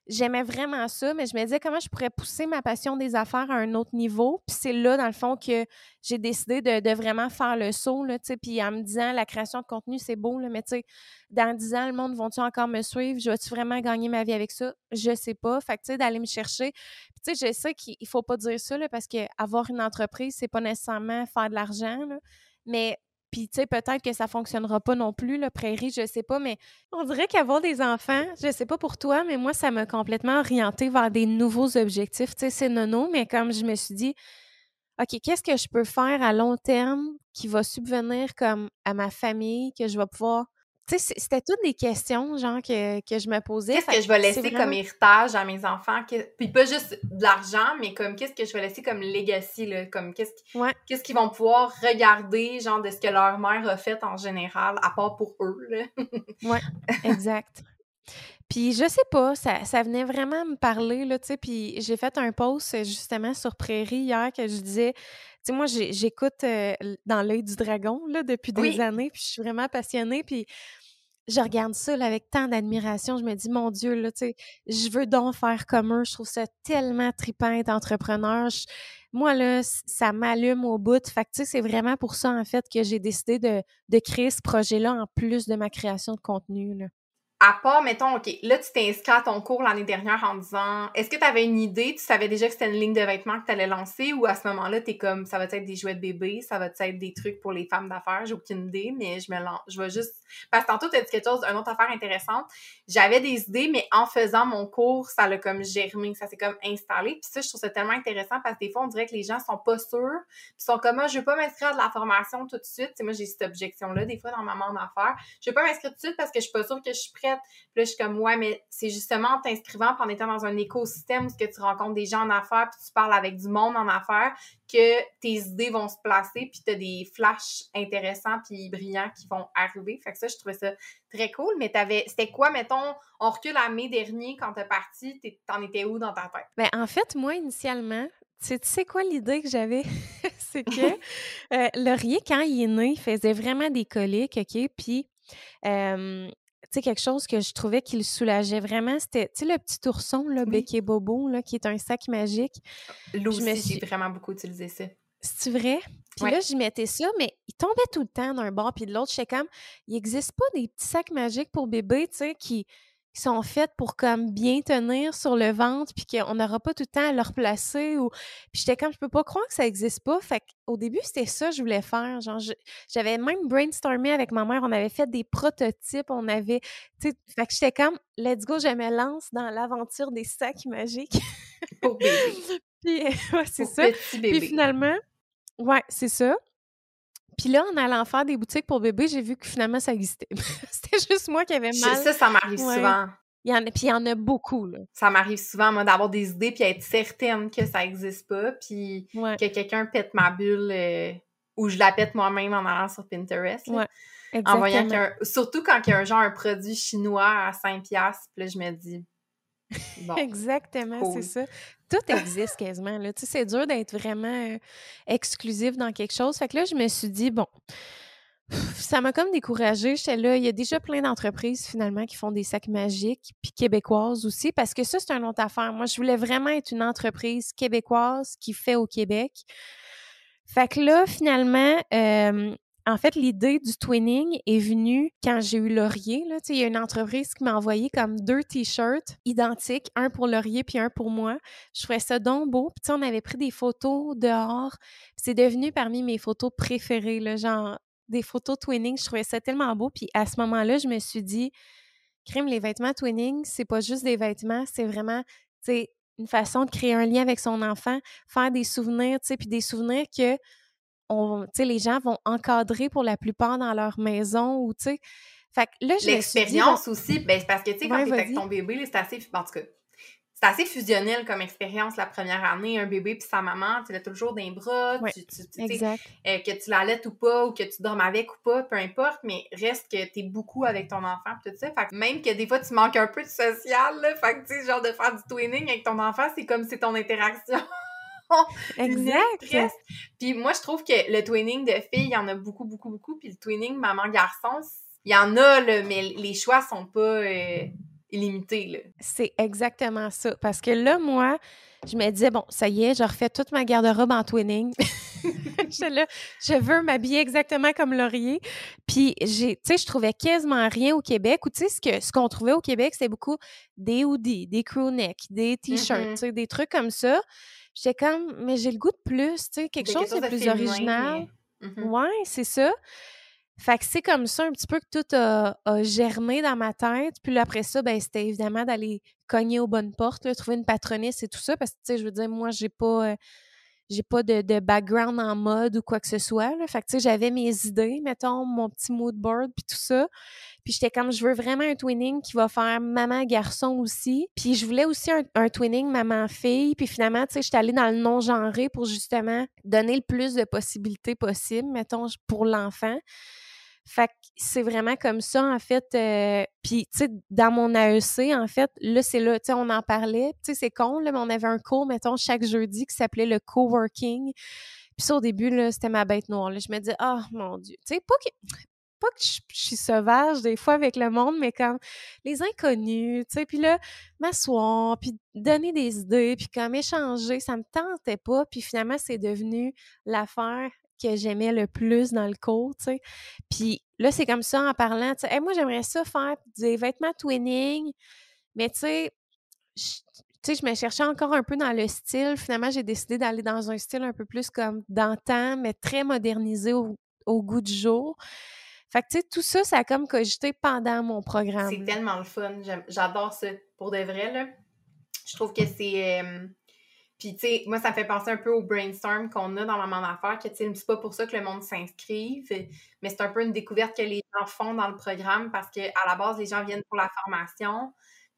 j'aimais vraiment ça, mais je me disais comment je pourrais pousser ma passion des affaires à un autre niveau. Puis c'est là, dans le fond, que j'ai décidé de, vraiment faire le saut, là, tu sais, puis en me disant, la création de contenu, c'est beau, là, mais tu sais, dans 10 ans, le monde va-tu encore me suivre? Je vais-tu vraiment gagner ma vie avec ça? Je sais pas. Fait que, tu sais, d'aller me chercher. Puis, tu sais, je sais qu'il faut pas dire ça, là, parce que avoir une entreprise, c'est pas nécessairement faire de l'argent, mais puis, tu sais, peut-être que ça fonctionnera pas non plus, le prairie, je sais pas, mais on dirait qu'avoir des enfants, je sais pas pour toi, mais moi, ça m'a complètement orienté vers des nouveaux objectifs. Tu sais, c'est nono, mais comme je me suis dit, OK, qu'est-ce que je peux faire à long terme qui va subvenir comme à ma famille, que je vais pouvoir c'était toutes des questions, genre, que, que je me posais. Qu'est-ce que je vais laisser comme héritage à mes enfants? Puis pas juste de l'argent, mais comme qu'est-ce que je vais laisser comme legacy, là? Comme qu'est-ce qu'ils vont pouvoir regarder, genre, de ce que leur mère a fait en général, à part pour eux, là? ouais, exact. Puis je sais pas, ça, ça venait vraiment me parler, là, tu sais. Puis j'ai fait un post justement sur Prairie hier que je disais, tu sais, moi, j'écoute dans l'œil du dragon, là, depuis des années, puis je suis vraiment passionnée. Puis je regarde ça avec tant d'admiration. Je me dis, mon Dieu, là, tu sais, je veux donc faire comme eux. Je trouve ça tellement trippant être entrepreneur. moi, là, ça m'allume au bout. Fait que, tu sais, c'est vraiment pour ça, en fait, que j'ai décidé de, de créer ce projet-là en plus de ma création de contenu. Là à part, mettons, OK, là, tu t'es inscrit à ton cours l'année dernière en disant, est-ce que tu avais une idée, tu savais déjà que c'était une ligne de vêtements que tu allais lancer ou à ce moment-là, tu es comme, ça va être des jouets de bébé, ça va être des trucs pour les femmes d'affaires, j'ai aucune idée, mais je me lance, je vais juste, parce que tantôt, tu as dit quelque chose, une autre affaire intéressante. J'avais des idées, mais en faisant mon cours, ça l'a comme germé, ça s'est comme installé. Puis ça, je trouve ça tellement intéressant parce que des fois, on dirait que les gens sont pas sûrs, puis sont comme, ah, je veux pas m'inscrire à de la formation tout de suite. moi, j'ai cette objection-là, des fois, dans ma monde d'affaires. Je veux pas m'inscrire tout de suite parce que je suis pas sûre que je suis prête. Puis là, je suis comme, ouais, mais c'est justement en t'inscrivant, en étant dans un écosystème où tu rencontres des gens en affaires, puis tu parles avec du monde en affaires, que tes idées vont se placer, puis tu as des flashs intéressants puis brillants qui vont arriver. Fait que ça, je trouvais ça très cool. Mais t'avais, c'était quoi, mettons, on recule à mai dernier quand t'es parti, t'en étais où dans ta tête? Ben, en fait, moi, initialement, tu sais quoi l'idée que j'avais? c'est que euh, Laurier, quand il est né, il faisait vraiment des coliques, OK? Puis, tu sais, quelque chose que je trouvais qui le soulageait vraiment, c'était, tu sais, le petit ourson, là, oui. Bobo, là, qui est un sac magique. Là aussi, j'ai vraiment beaucoup utilisé ça. C'est vrai? Puis là, j'y mettais ça, mais il tombait tout le temps d'un bord puis de l'autre. J'étais comme, il n'existe pas des petits sacs magiques pour bébé, tu sais, qui, qui sont faites pour comme bien tenir sur le ventre puis qu'on n'aura pas tout le temps à le replacer ou puis j'étais comme je peux pas croire que ça existe pas. Fait au début c'était ça que je voulais faire. Genre j'avais même brainstormé avec ma mère on avait fait des prototypes on avait tu sais fait que j'étais comme let's go je me lance dans l'aventure des sacs magiques. Pour bébé. Puis ouais, c'est ça. puis finalement ouais c'est ça puis là, en allant faire des boutiques pour bébés, j'ai vu que finalement, ça existait. C'était juste moi qui avais mal. Ça, ça m'arrive souvent. Il y en a, puis il y en a beaucoup, là. Ça m'arrive souvent, moi, d'avoir des idées puis être certaine que ça n'existe pas, puis que quelqu'un pète ma bulle euh, ou je la pète moi-même en allant sur Pinterest. Ouais. En voyant qu'un... Surtout quand il y a un genre un produit chinois à 5$, puis là, je me dis... Bon, Exactement, c'est ça tout existe quasiment. Là. Tu sais, c'est dur d'être vraiment exclusif dans quelque chose. Fait que là, je me suis dit, bon, ça m'a comme découragée. J'étais là, il y a déjà plein d'entreprises finalement qui font des sacs magiques, puis québécoises aussi, parce que ça, c'est une autre affaire. Moi, je voulais vraiment être une entreprise québécoise qui fait au Québec. Fait que là, finalement, en fait, l'idée du twinning est venue quand j'ai eu Laurier. Il y a une entreprise qui m'a envoyé comme deux t-shirts identiques, un pour Laurier puis un pour moi. Je trouvais ça donc beau. Puis on avait pris des photos dehors. C'est devenu parmi mes photos préférées, genre des photos twinning. Je trouvais ça tellement beau. Puis à ce moment-là, je me suis dit, crime, les vêtements twinning, c'est pas juste des vêtements, c'est vraiment, une façon de créer un lien avec son enfant, faire des souvenirs, puis des souvenirs que on, les gens vont encadrer pour la plupart dans leur maison ou, tu sais. Fait que là, L'expérience aussi, ben, parce que, tu sais, quand t'es avec ton bébé, c'est assez, en tout cas, c'est assez fusionnel comme expérience la première année, un bébé puis sa maman, tu l'as toujours dans les bras, tu, tu, euh, que tu l'allaites ou pas, ou que tu dormes avec ou pas, peu importe, mais reste que tu es beaucoup avec ton enfant tout ça. Fait que même que des fois tu manques un peu de social, là, fait que tu sais, genre de faire du twinning avec ton enfant, c'est comme c'est ton interaction. exact. Puis moi, je trouve que le twinning de filles, il y en a beaucoup, beaucoup, beaucoup. Puis le twinning maman-garçon, il y en a, là, mais les choix sont pas euh, illimités. C'est exactement ça. Parce que là, moi, je me disais, bon, ça y est, je refais toute ma garde-robe en twinning. je, là, je veux m'habiller exactement comme Laurier. Puis, j'ai, tu sais, je trouvais quasiment rien au Québec. Ou, tu sais, ce, que, ce qu'on trouvait au Québec, c'est beaucoup des hoodies, des crewnecks, des t-shirts, mm-hmm. tu sais, des trucs comme ça. J'étais comme, mais j'ai le goût de plus, tu sais, quelque chose de plus original. Mmh ouais, c'est ça. Fait que c'est comme ça un petit peu que tout a, germé dans ma tête. Puis là, après ça, ben, c'était évidemment d'aller cogner aux bonnes portes, trouver une patronesse et tout ça. Parce que, tu sais, je veux dire, moi, j'ai pas. Euh, j'ai pas de, de, background en mode ou quoi que ce soit. Là. Fait que, tu sais, j'avais mes idées, mettons, mon petit mood board, puis tout ça. Puis j'étais comme, je veux vraiment un twinning qui va faire maman-garçon aussi. Puis je voulais aussi un, twinning maman-fille. Puis finalement, tu sais, j'étais allée dans le non-genré pour justement donner le plus de possibilités possibles, mettons, pour l'enfant. Fait que c'est vraiment comme ça, en fait. Euh, puis, tu sais, dans mon AEC, en fait, là, c'est là, tu sais, on en parlait. Tu sais, c'est con, là, mais on avait un cours, mettons, chaque jeudi qui s'appelait le coworking. Puis ça, au début, là, c'était ma bête noire. Je me disais, oh mon Dieu. Tu sais, pas que, pas que je, suis sauvage des fois avec le monde, mais comme les inconnus, tu sais, puis là, m'asseoir, puis donner des idées, puis comme échanger, ça me tentait pas. Puis finalement, c'est devenu l'affaire que j'aimais le plus dans le cours, tu sais. Puis là, c'est comme ça en parlant, tu sais, moi, j'aimerais ça faire des vêtements twinning, mais tu sais, tu sais, je me cherchais encore un peu dans le style. Finalement, j'ai décidé d'aller dans un style un peu plus comme d'antan, mais très modernisé au, goût du jour. Fait que, tu sais, tout ça, ça a comme cogité pendant mon programme. C'est tellement le fun. J'adore ça. Pour de vrai, là. Je trouve que c'est... Euh, puis, tu sais, moi, ça me fait penser un peu au brainstorm qu'on a dans Maman d'affaires, que, tu sais, c'est pas pour ça que le monde s'inscrive, mais c'est un peu une découverte que les gens font dans le programme parce qu'à la base, les gens viennent pour la formation,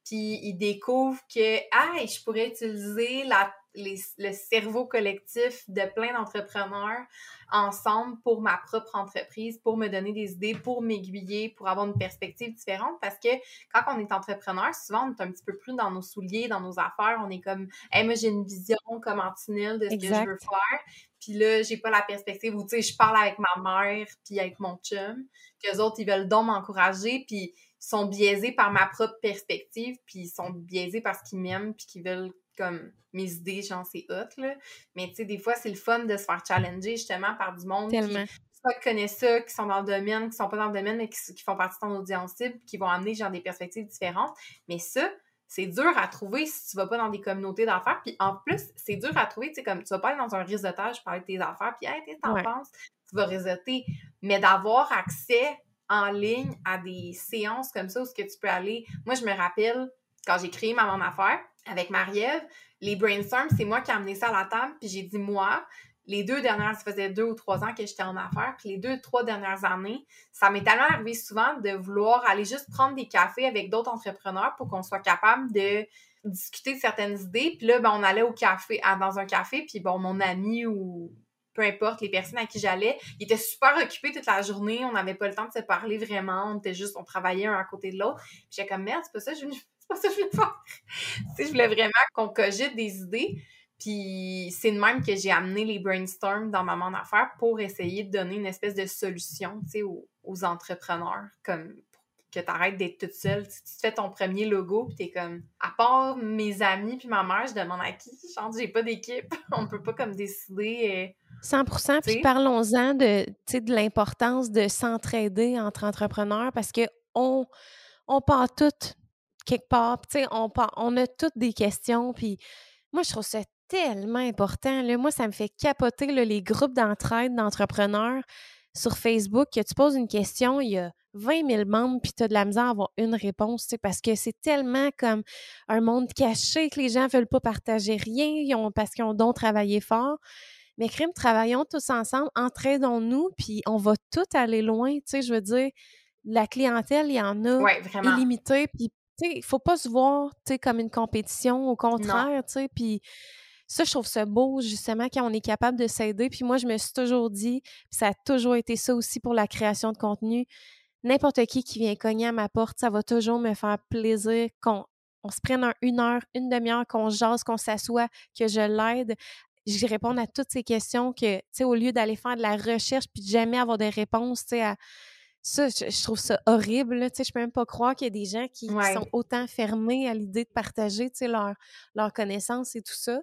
puis ils découvrent que, ah, je pourrais utiliser la le cerveau collectif de plein d'entrepreneurs ensemble pour ma propre entreprise, pour me donner des idées, pour m'aiguiller, pour avoir une perspective différente. Parce que quand on est entrepreneur, souvent, on est un petit peu plus dans nos souliers, dans nos affaires. On est comme, hey, moi, j'ai une vision comme Antinelle de ce que je veux faire. Puis là, j'ai pas la perspective où, tu sais, je parle avec ma mère puis avec mon chum, qu'eux autres, ils veulent donc m'encourager, puis sont biaisés par ma propre perspective, puis ils sont biaisés parce qu'ils m'aiment, puis qu'ils veulent comme mes idées, genre c'est hot, là. Mais tu sais, des fois, c'est le fun de se faire challenger justement par du monde qui soit connaissent ça, qui sont dans le domaine, qui sont pas dans le domaine, mais qui, font partie de ton audience cible, qui vont amener genre des perspectives différentes. Mais ça, c'est dur à trouver si tu vas pas dans des communautés d'affaires. Puis en plus, c'est dur à trouver, tu sais, comme tu vas pas aller dans un réseautage parler de tes affaires, puis hey, t'en penses? Tu vas réseauter. Mais d'avoir accès en ligne à des séances comme ça où ce que tu peux aller. Moi, je me rappelle quand j'ai créé ma mon affaire, avec Marie-Ève, les brainstorms, c'est moi qui ai amené ça à la table, puis j'ai dit moi, les deux dernières, ça faisait deux ou trois ans que j'étais en affaires, puis les deux, trois dernières années, ça m'est tellement arrivé souvent de vouloir aller juste prendre des cafés avec d'autres entrepreneurs pour qu'on soit capable de discuter de certaines idées. Puis là, ben, on allait au café, dans un café, puis bon, mon ami ou peu importe, les personnes à qui j'allais, ils étaient super occupés toute la journée, on n'avait pas le temps de se parler vraiment, on était juste, on travaillait un à côté de l'autre. Puis j'étais comme, merde, c'est pas ça, je pas ça que je voulais faire. tu je voulais vraiment qu'on cogite des idées. Puis c'est de même que j'ai amené les brainstorms dans Maman d'affaires pour essayer de donner une espèce de solution, tu sais, aux, entrepreneurs, comme que tu arrêtes d'être toute seule. Tu fais ton premier logo, puis t'es comme, à part mes amis puis ma mère, je demande à qui? Genre, j'ai pas d'équipe. On peut pas comme décider... 100 euh, Puis parlons-en de, de l'importance de s'entraider entre entrepreneurs parce que on, on part toutes quelque part. Tu sais, on, on a toutes des questions, puis moi, je trouve ça tellement important. Là. Moi, ça me fait capoter les groupes d'entraide d'entrepreneurs sur Facebook, que tu poses une question, il y a 20 000 membres, puis tu as de la misère à avoir une réponse, tu sais, parce que c'est tellement comme un monde caché que les gens ne veulent pas partager rien ils ont, parce qu'ils ont donc travaillé fort. Mais crime, travaillons tous ensemble, entraidons-nous, puis on va tout aller loin, tu sais, je veux dire, la clientèle, il y en a illimité, puis il faut pas se voir, comme une compétition, au contraire, tu sais, puis ça, je trouve ça beau, justement, quand on est capable de s'aider. Puis moi, je me suis toujours dit, ça a toujours été ça aussi pour la création de contenu, n'importe qui qui vient cogner à ma porte, ça va toujours me faire plaisir qu'on on se prenne une heure, une demi-heure, qu'on jase, qu'on s'assoit, que je l'aide. Je réponds à toutes ces questions que, tu sais, au lieu d'aller faire de la recherche puis de jamais avoir des réponses, tu sais, à ça, je, trouve ça horrible. Tu sais, je peux même pas croire qu'il y a des gens qui, sont autant fermés à l'idée de partager tu sais, leur, leur connaissance et tout ça.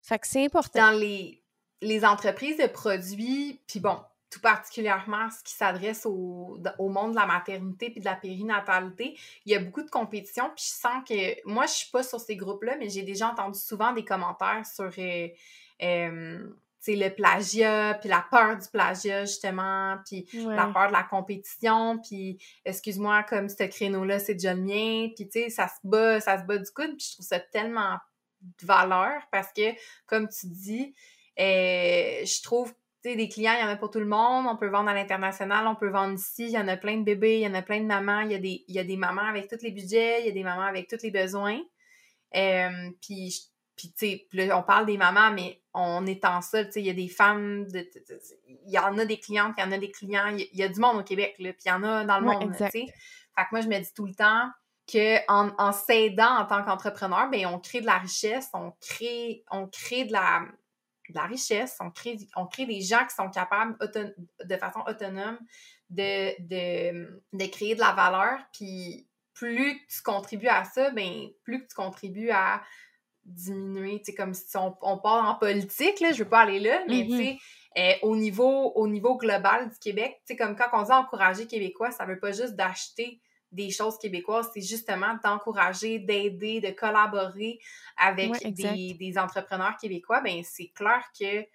Fait que c'est important. Dans les, les entreprises de produits, puis bon, tout particulièrement ce qui s'adresse au, au, monde de la maternité puis de la périnatalité, il y a beaucoup de compétition. Puis je sens que moi, je suis pas sur ces groupes-là, mais j'ai déjà entendu souvent des commentaires sur euh, euh, le plagiat, puis la peur du plagiat, justement, puis la peur de la compétition, puis excuse-moi, comme ce créneau-là, c'est déjà le mien, puis tu sais, ça se bat, ça se bat du coude, puis je trouve ça tellement de valeur parce que, comme tu dis, euh, je trouve tu sais, des clients, il y en a pour tout le monde. On peut vendre à l'international, on peut vendre ici. Il y en a plein de bébés, il y en a plein de mamans. Il y a des, il y a des mamans avec tous les budgets, il y a des mamans avec tous les besoins. Euh, puis puis, tu sais, on parle des mamans, mais on étend ça, tu sais, il y a des femmes, il y en a des clientes, il y en a des clients, il y, a du monde au Québec, là, puis il y en a dans le monde, tu sais. Fait que moi, je me dis tout le temps qu'en en, s'aidant en tant qu'entrepreneur, ben on crée de la richesse, on crée, on crée de la, la richesse, on crée, on crée des gens qui sont capables de façon autonome de, de, de créer de la valeur, puis plus tu contribues à ça, ben plus tu contribues à diminuer, tu sais, comme si on, on part en politique, là, je veux pas aller là, mais tu sais, mm-hmm. euh, au, niveau, au niveau global du Québec, tu sais, comme quand on dit encourager Québécois, ça veut pas juste d'acheter des choses québécoises, c'est justement d'encourager, d'aider, de collaborer avec des, des, entrepreneurs québécois, ben c'est clair que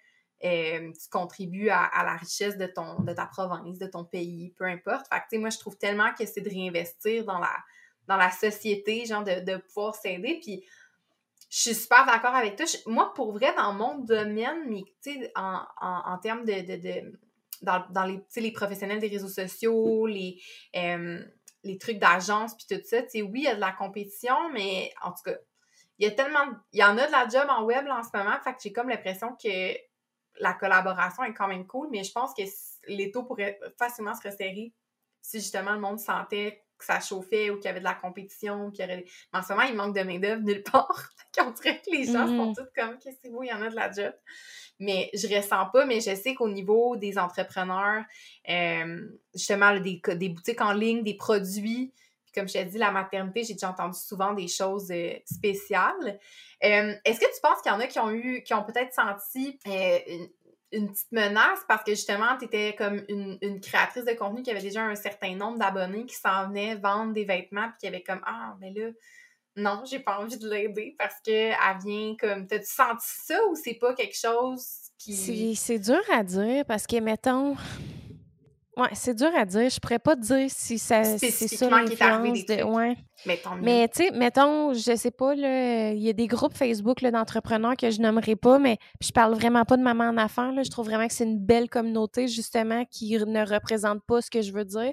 euh, tu contribues à, à, la richesse de, ton, de ta province, de ton pays, peu importe. Fait que, tu sais, moi, je trouve tellement que c'est de réinvestir dans la, dans la société, genre de, de pouvoir s'aider. Puis, je suis super d'accord avec toi. moi, pour vrai, dans mon domaine, mais en, en, en, termes de, de, de dans, dans, les, les professionnels des réseaux sociaux, les, euh, les trucs d'agence, puis tout ça, oui, il y a de la compétition, mais en tout cas, il y a tellement, il y en a de la job en web en ce moment, fait que j'ai comme l'impression que la collaboration est quand même cool, mais je pense que les taux pourraient facilement se resserrer si justement le monde sentait que ça chauffait ou qu'il y avait de la compétition, qu'il y aurait... Mais en ce moment, il manque de main-d'œuvre nulle part. On dirait que les gens sont mm-hmm. tous comme qu'est-ce que il y en a de la job. Mais je ressens pas, mais je sais qu'au niveau des entrepreneurs, euh, justement, des, des boutiques en ligne, des produits, comme je t'ai dit, la maternité, j'ai déjà entendu souvent des choses euh, spéciales. Euh, est-ce que tu penses qu'il y en a qui ont eu, qui ont peut-être senti une, une petite menace parce que justement, tu étais comme une, créatrice de contenu qui avait déjà un certain nombre d'abonnés qui s'en venaient vendre des vêtements puis qui avait comme Ah, mais là, non, j'ai pas envie de l'aider parce qu'elle vient comme. T'as-tu senti ça ou c'est pas quelque chose qui. C'est dur à dire parce que, mettons, Ouais, c'est dur à dire. Je pourrais pas te dire si ça c'est ça l'influence de ouais. Mais tu sais, mettons, je sais pas il y a des groupes Facebook d'entrepreneurs que je nommerai pas mais je parle vraiment pas de maman en affaires là, je trouve vraiment que c'est une belle communauté justement qui ne représente pas ce que je veux dire.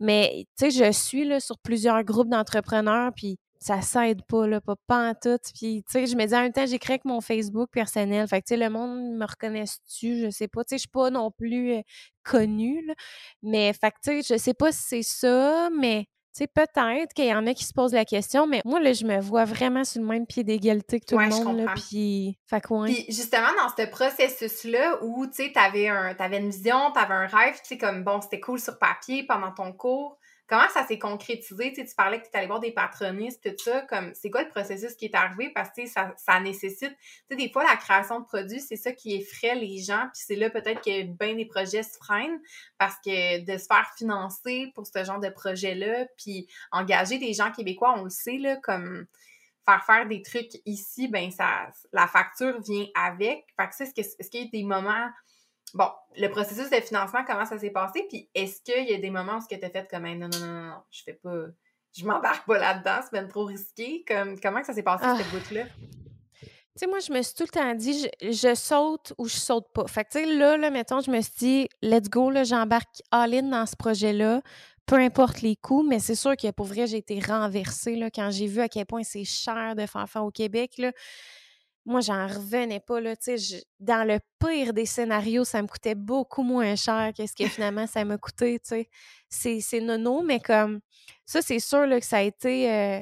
Mais tu sais, je suis là sur plusieurs groupes d'entrepreneurs puis ça s'aide pas, là, pas, pas en tout. Puis, tu sais, je me dis en même temps, j'écris avec mon Facebook personnel. Fait que, tu sais, le monde me reconnaisse-tu? Je sais pas. Tu sais, je suis pas non plus euh, connue, là. Mais, fait que, tu sais, je sais pas si c'est ça, mais, tu sais, peut-être qu'il y en a qui se posent la question, mais moi, là, je me vois vraiment sur le même pied d'égalité que tout le monde, là. Puis, fait que, Puis, justement, dans ce processus-là où, tu sais, t'avais un, avais une vision, t'avais un rêve, tu sais, comme, bon, c'était cool sur papier pendant ton cours, Comment ça s'est concrétisé? Tu, tu parlais que tu allé voir des patronistes, tout ça. Comme, c'est quoi le processus qui est arrivé? Parce que ça, nécessite. Tu sais, des fois, la création de produits, c'est ça qui effraie les gens. Puis c'est là peut-être que bien des projets se freinent parce que de se faire financer pour ce genre de projet-là, puis engager des gens québécois, on le sait, là, comme faire faire des trucs ici, ben ça, la facture vient avec. Fait que est-ce, qu'il y a des moments bon, le processus de financement, comment ça s'est passé? Puis est-ce qu'il y a des moments où tu as fait comme non, non, non, non, non, je fais pas, je m'embarque pas là-dedans, c'est même trop risqué? Comme, comment ça s'est passé cette ah. bout-là? Tu sais, moi, je me suis tout le temps dit, je, saute ou je saute pas. Fait que, tu sais, là, là, mettons, je me suis dit, let's go, là, j'embarque all-in dans ce projet-là, peu importe les coûts, mais c'est sûr que pour vrai, j'ai été renversée, là, quand j'ai vu à quel point c'est cher de faire faire au Québec, là moi, j'en revenais pas, là, dans le pire des scénarios, ça me coûtait beaucoup moins cher que ce que finalement ça m'a coûté, sais. C'est nono, mais comme, ça, c'est sûr, là, que ça a été, euh,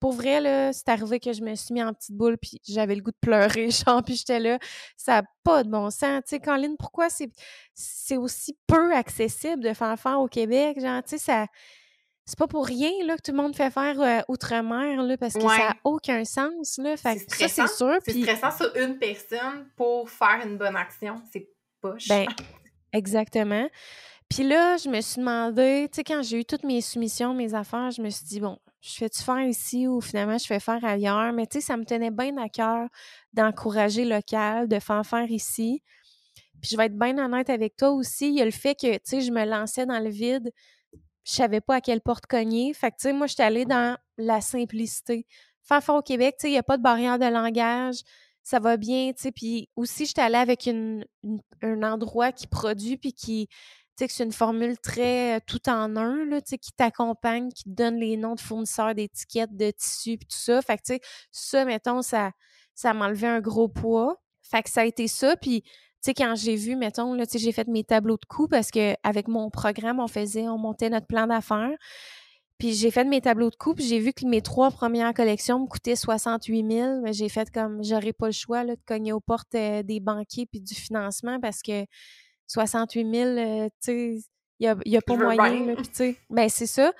pour vrai, là, c'est arrivé que je me suis mis en petite boule, puis j'avais le goût de pleurer, genre, puis j'étais là, ça n'a pas de bon sens, tu sais, Caroline, pourquoi c'est aussi peu accessible de faire faire au Québec, genre, tu sais, ça c'est pas pour rien là, que tout le monde fait faire euh, outre-mer là, parce que ça n'a aucun sens. Là. Fait ça, c'est sûr. C'est stressant sur une personne pour faire une bonne action. C'est pas ben, exactement. Puis là, je me suis demandé, tu sais, quand j'ai eu toutes mes soumissions, mes affaires, je me suis dit, bon, je fais-tu faire ici ou finalement je fais faire ailleurs? Mais tu sais, ça me tenait bien à cœur d'encourager local, de faire faire ici. Puis je vais être bien honnête avec toi aussi. Il y a le fait que, tu sais, je me lançais dans le vide je savais pas à quelle porte cogner. Fait que, tu sais, moi, allée dans la simplicité. Fort au Québec, tu sais, il n'y a pas de barrière de langage. Ça va bien, tu sais. Puis aussi, allée avec une, un endroit qui produit puis qui, sais, que c'est une formule très tout en un, là, tu sais, qui t'accompagne, qui te donne les noms de fournisseurs d'étiquettes, de tissus, puis tout ça. Fait que, tu sais, ça, mettons, ça, ça m'enlevait un gros poids. Fait que ça a été ça. Puis, tu sais, quand j'ai vu, mettons, là, tu sais, j'ai fait mes tableaux de coûts parce qu'avec mon programme, on faisait, on montait notre plan d'affaires. Puis j'ai fait mes tableaux de coupe, j'ai vu que mes trois premières collections me coûtaient 68 000, mais j'ai fait comme j'aurais pas le choix là, de cogner aux portes euh, des banquiers puis du financement parce que 68 000, euh, tu sais, il n'y a, pas moyen. Là, puis tu sais, ben c'est ça.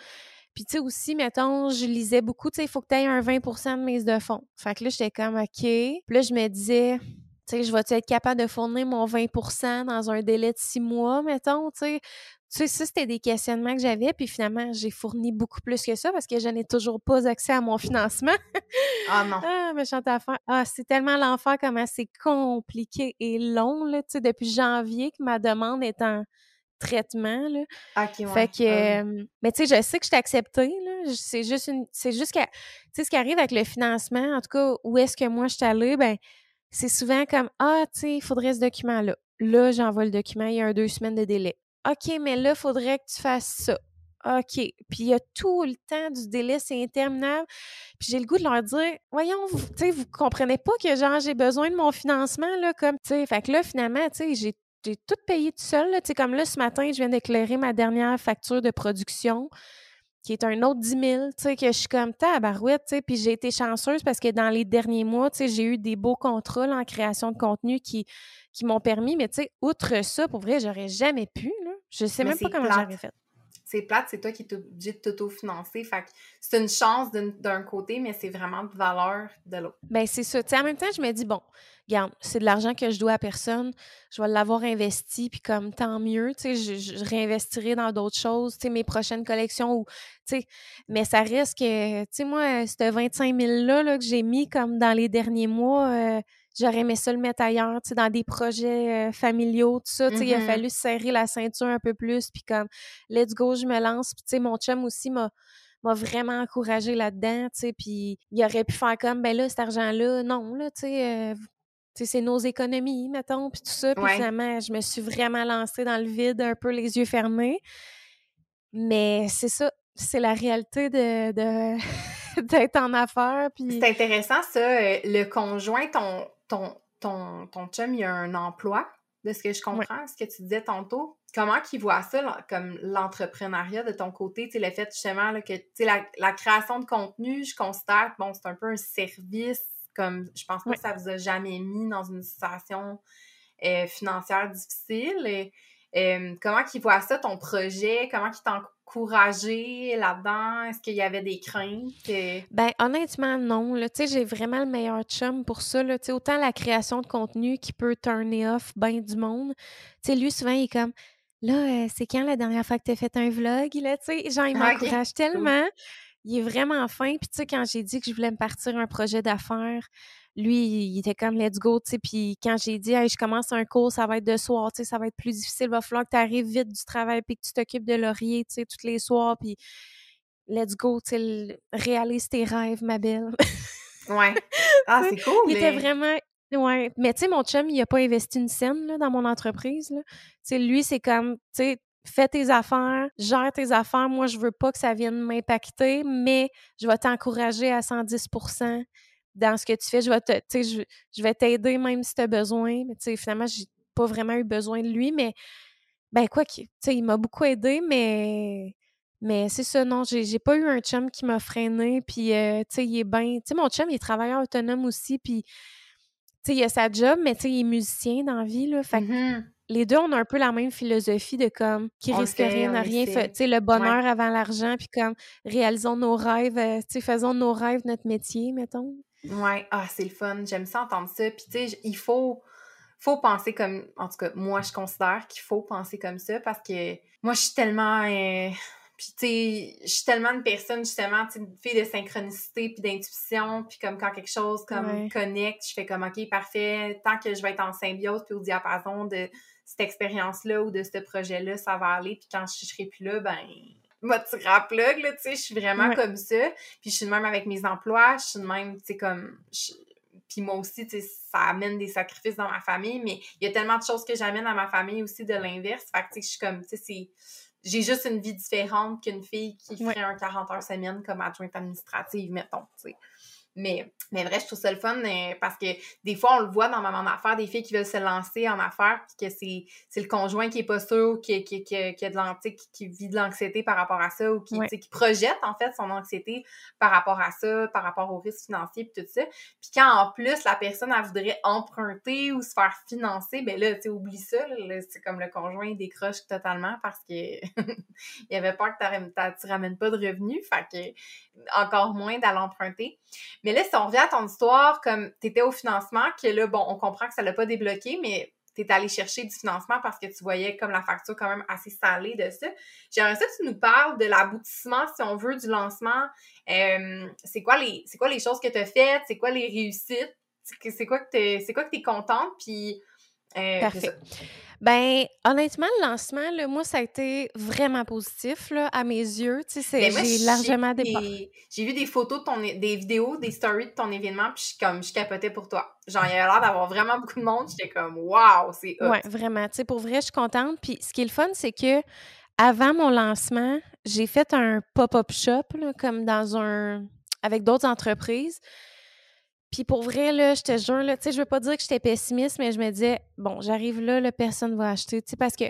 Puis tu sais aussi, mettons, je lisais beaucoup, tu sais, il faut que tu aies un 20% de mise de fonds. Fait que là, j'étais comme OK. Puis là, je me disais, tu sais, je vais-tu être capable de fournir mon 20% dans un délai de six mois, mettons, tu sais, tu sais, ça, c'était des questionnements que j'avais, puis finalement, j'ai fourni beaucoup plus que ça parce que je n'ai toujours pas accès à mon financement. ah non. Ah, méchante affaire. Ah, c'est tellement l'enfer comment c'est compliqué et long, là, tu sais, depuis janvier que ma demande est en traitement, là. OK, ouais. Fait que, ah mais tu sais, je sais que je t'ai accepté, là. C'est juste une, c'est juste que, tu sais, ce qui arrive avec le financement, en tout cas, où est-ce que moi je suis allée, ben, c'est souvent comme, ah, tu sais, il faudrait ce document-là. Là, j'envoie le document, il y a un deux semaines de délai. OK, mais là, il faudrait que tu fasses ça. OK. Puis il y a tout le temps du délai, c'est interminable. Puis j'ai le goût de leur dire, voyons, vous, tu sais, vous comprenez pas que genre j'ai besoin de mon financement, là, comme, tu sais. Fait que là, finalement, tu sais, j'ai, tout payé tout seul, sais, comme là, ce matin, je viens d'éclairer ma dernière facture de production qui est un autre 10 000, tu sais, que je suis comme tabarouette, tu sais, puis j'ai été chanceuse parce que dans les derniers mois, tu sais, j'ai eu des beaux contrats en création de contenu qui, qui m'ont permis, mais tu sais, outre ça, pour vrai, j'aurais jamais pu, là. Je sais même pas comment j'aurais fait. C'est plate, c'est toi qui es obligé de t'auto-financer. Fait c'est une chance d'un côté, mais c'est vraiment de valeur de l'autre. Ben c'est ça. en même temps, je me dis, bon, regarde, c'est de l'argent que je dois à personne. Je vais l'avoir investi, puis comme tant mieux, tu sais, je, réinvestirai dans d'autres choses, tu sais, mes prochaines collections ou, tu sais, mais ça reste que, tu sais, moi, ce 25 000-là là, que j'ai mis comme dans les derniers mois, euh, j'aurais aimé ça le mettre ailleurs, tu sais, dans des projets euh, familiaux, tout ça, tu sais, il a mm-hmm. fallu serrer la ceinture un peu plus, puis comme, let's go, je me lance, puis tu sais, mon chum aussi m'a m'a vraiment encouragé là-dedans, tu sais, puis il aurait pu faire comme, ben là, cet argent-là, non, là, tu sais, euh, c'est nos économies, mettons, puis tout ça, puis finalement, je me suis vraiment lancée dans le vide, un peu les yeux fermés, mais c'est ça, c'est la réalité de... d'être en affaires. Puis... C'est intéressant, ça. Euh, le conjoint, ton, ton, ton, ton chum, il a un emploi, de ce que je comprends, ce que tu disais tantôt. Comment qu'il voit ça, comme l'entrepreneuriat de ton côté, tu le fait justement là, que la, la création de contenu, je constate, bon, c'est un peu un service, comme je pense pas que ça vous a jamais mis dans une situation euh, financière difficile. Et, euh, comment qu'il voit ça, ton projet? Comment qu'il t'encourageait là-dedans? Est-ce qu'il y avait des craintes? Ben, honnêtement, non. Tu sais, j'ai vraiment le meilleur chum pour ça. Là. Autant la création de contenu qui peut turner off bien du monde. Tu sais, lui, souvent, il est comme... Là, euh, c'est quand la dernière fois que tu as fait un vlog? Là, tu sais, genre, il ah, m'encourage tellement. Il est vraiment fin. Puis, tu sais, quand j'ai dit que je voulais me partir un projet d'affaires, lui, il était comme let's go, tu sais. Puis quand j'ai dit, hey, je commence un cours, ça va être de soir, tu sais, ça va être plus difficile, il va falloir que tu arrives vite du travail puis que tu t'occupes de Laurier, tu sais, tous les soirs. Puis let's go, tu sais, réalise tes rêves, ma belle. ouais. Ah, c'est cool. Il était vraiment. Ouais. Mais tu sais, mon chum, il a pas investi une scène là, dans mon entreprise. Tu sais, lui, c'est comme, tu sais, fais tes affaires, gère tes affaires. Moi, je veux pas que ça vienne m'impacter, mais je vais t'encourager à 110 dans ce que tu fais. Je vais te, je, je vais t'aider même si tu as besoin. Mais tu sais, finalement, j'ai pas vraiment eu besoin de lui, mais ben quoi que, tu sais, il m'a beaucoup aidé, mais mais c'est ça, non, j'ai pas eu un chum qui m'a freiné, puis euh, tu sais, il est bien, tu sais, mon chum, il est travailleur autonome aussi, puis tu sais, il a sa job, mais tu sais, il est musicien dans la vie, là, fait mm-hmm. les deux, on a un peu la même philosophie de comme, qui risque rien à rien, tu sais, le bonheur avant l'argent, puis comme, réalisons nos rêves, euh, tu sais, faisons nos rêves notre métier, mettons. Ouais, ah, c'est le fun. J'aime ça entendre ça. Puis, tu sais, il faut, faut penser comme. En tout cas, moi, je considère qu'il faut penser comme ça parce que moi, je suis tellement. Euh, puis, tu sais, je suis tellement une personne, justement, tu sais, une fille de synchronicité puis d'intuition. Puis, comme quand quelque chose comme connecte, je fais comme, OK, parfait. Tant que je vais être en symbiose puis au diapason de cette expérience-là ou de ce projet-là, ça va aller. Puis, quand je serai plus là, ben à plug, là, tu sais, je suis vraiment comme ça. Puis je suis de même avec mes emplois, je suis de même, tu sais, comme, puis moi aussi, tu sais, ça amène des sacrifices dans ma famille, mais il y a tellement de choses que j'amène à ma famille aussi de l'inverse. Fait que, tu sais, je suis comme, tu sais, c'est j'ai juste une vie différente qu'une fille qui ferait un 40 heures semaine comme adjointe administrative, mettons, tu sais. Mais, mais vrai, je trouve ça le fun euh, parce que des fois, on le voit dans Maman d'affaires, des filles qui veulent se lancer en affaires, puis que c'est le conjoint qui est pas sûr, qui, qui, qui, qui, a de qui vit de l'anxiété par rapport à ça, ou qui, qui projette en fait son anxiété par rapport à ça, par rapport aux risques financiers, puis tout ça. Puis quand en plus la personne, elle voudrait emprunter ou se faire financer, ben là, tu sais, oublie ça, c'est comme le conjoint décroche totalement parce que il avait peur que tu ramènes pas de revenus, fait que encore moins d'aller emprunter. Mais là, si on revient à ton histoire, comme tu étais au financement, que là, bon, on comprend que ça l'a pas débloqué, mais tu es allé chercher du financement parce que tu voyais comme la facture quand même assez salée de ça. J'aimerais ça que tu nous parles de l'aboutissement, si on veut, du lancement. Euh, c'est quoi les quoi les choses que tu as faites? C'est quoi les réussites? C'est quoi que tu c'est quoi que tu es contente? Puis euh, Parfait. Ben, honnêtement, le lancement, là, moi, ça a été vraiment positif là, à mes yeux. Tu sais, j'ai largement des... J'ai vu des photos, de ton, des vidéos, des stories de ton événement, puis je, comme, je capotais pour toi. Genre, il y avait l'air d'avoir vraiment beaucoup de monde. J'étais comme, waouh, c'est hot. Ouais, vraiment. Tu sais, pour vrai, je suis contente. Puis ce qui est le fun, c'est que avant mon lancement, j'ai fait un pop-up shop, là, comme dans un... avec d'autres entreprises. Puis pour vrai, là, je te jure, là, tu sais, je veux pas dire que j'étais pessimiste, mais je me disais, bon, j'arrive là, la personne va acheter, tu sais, parce que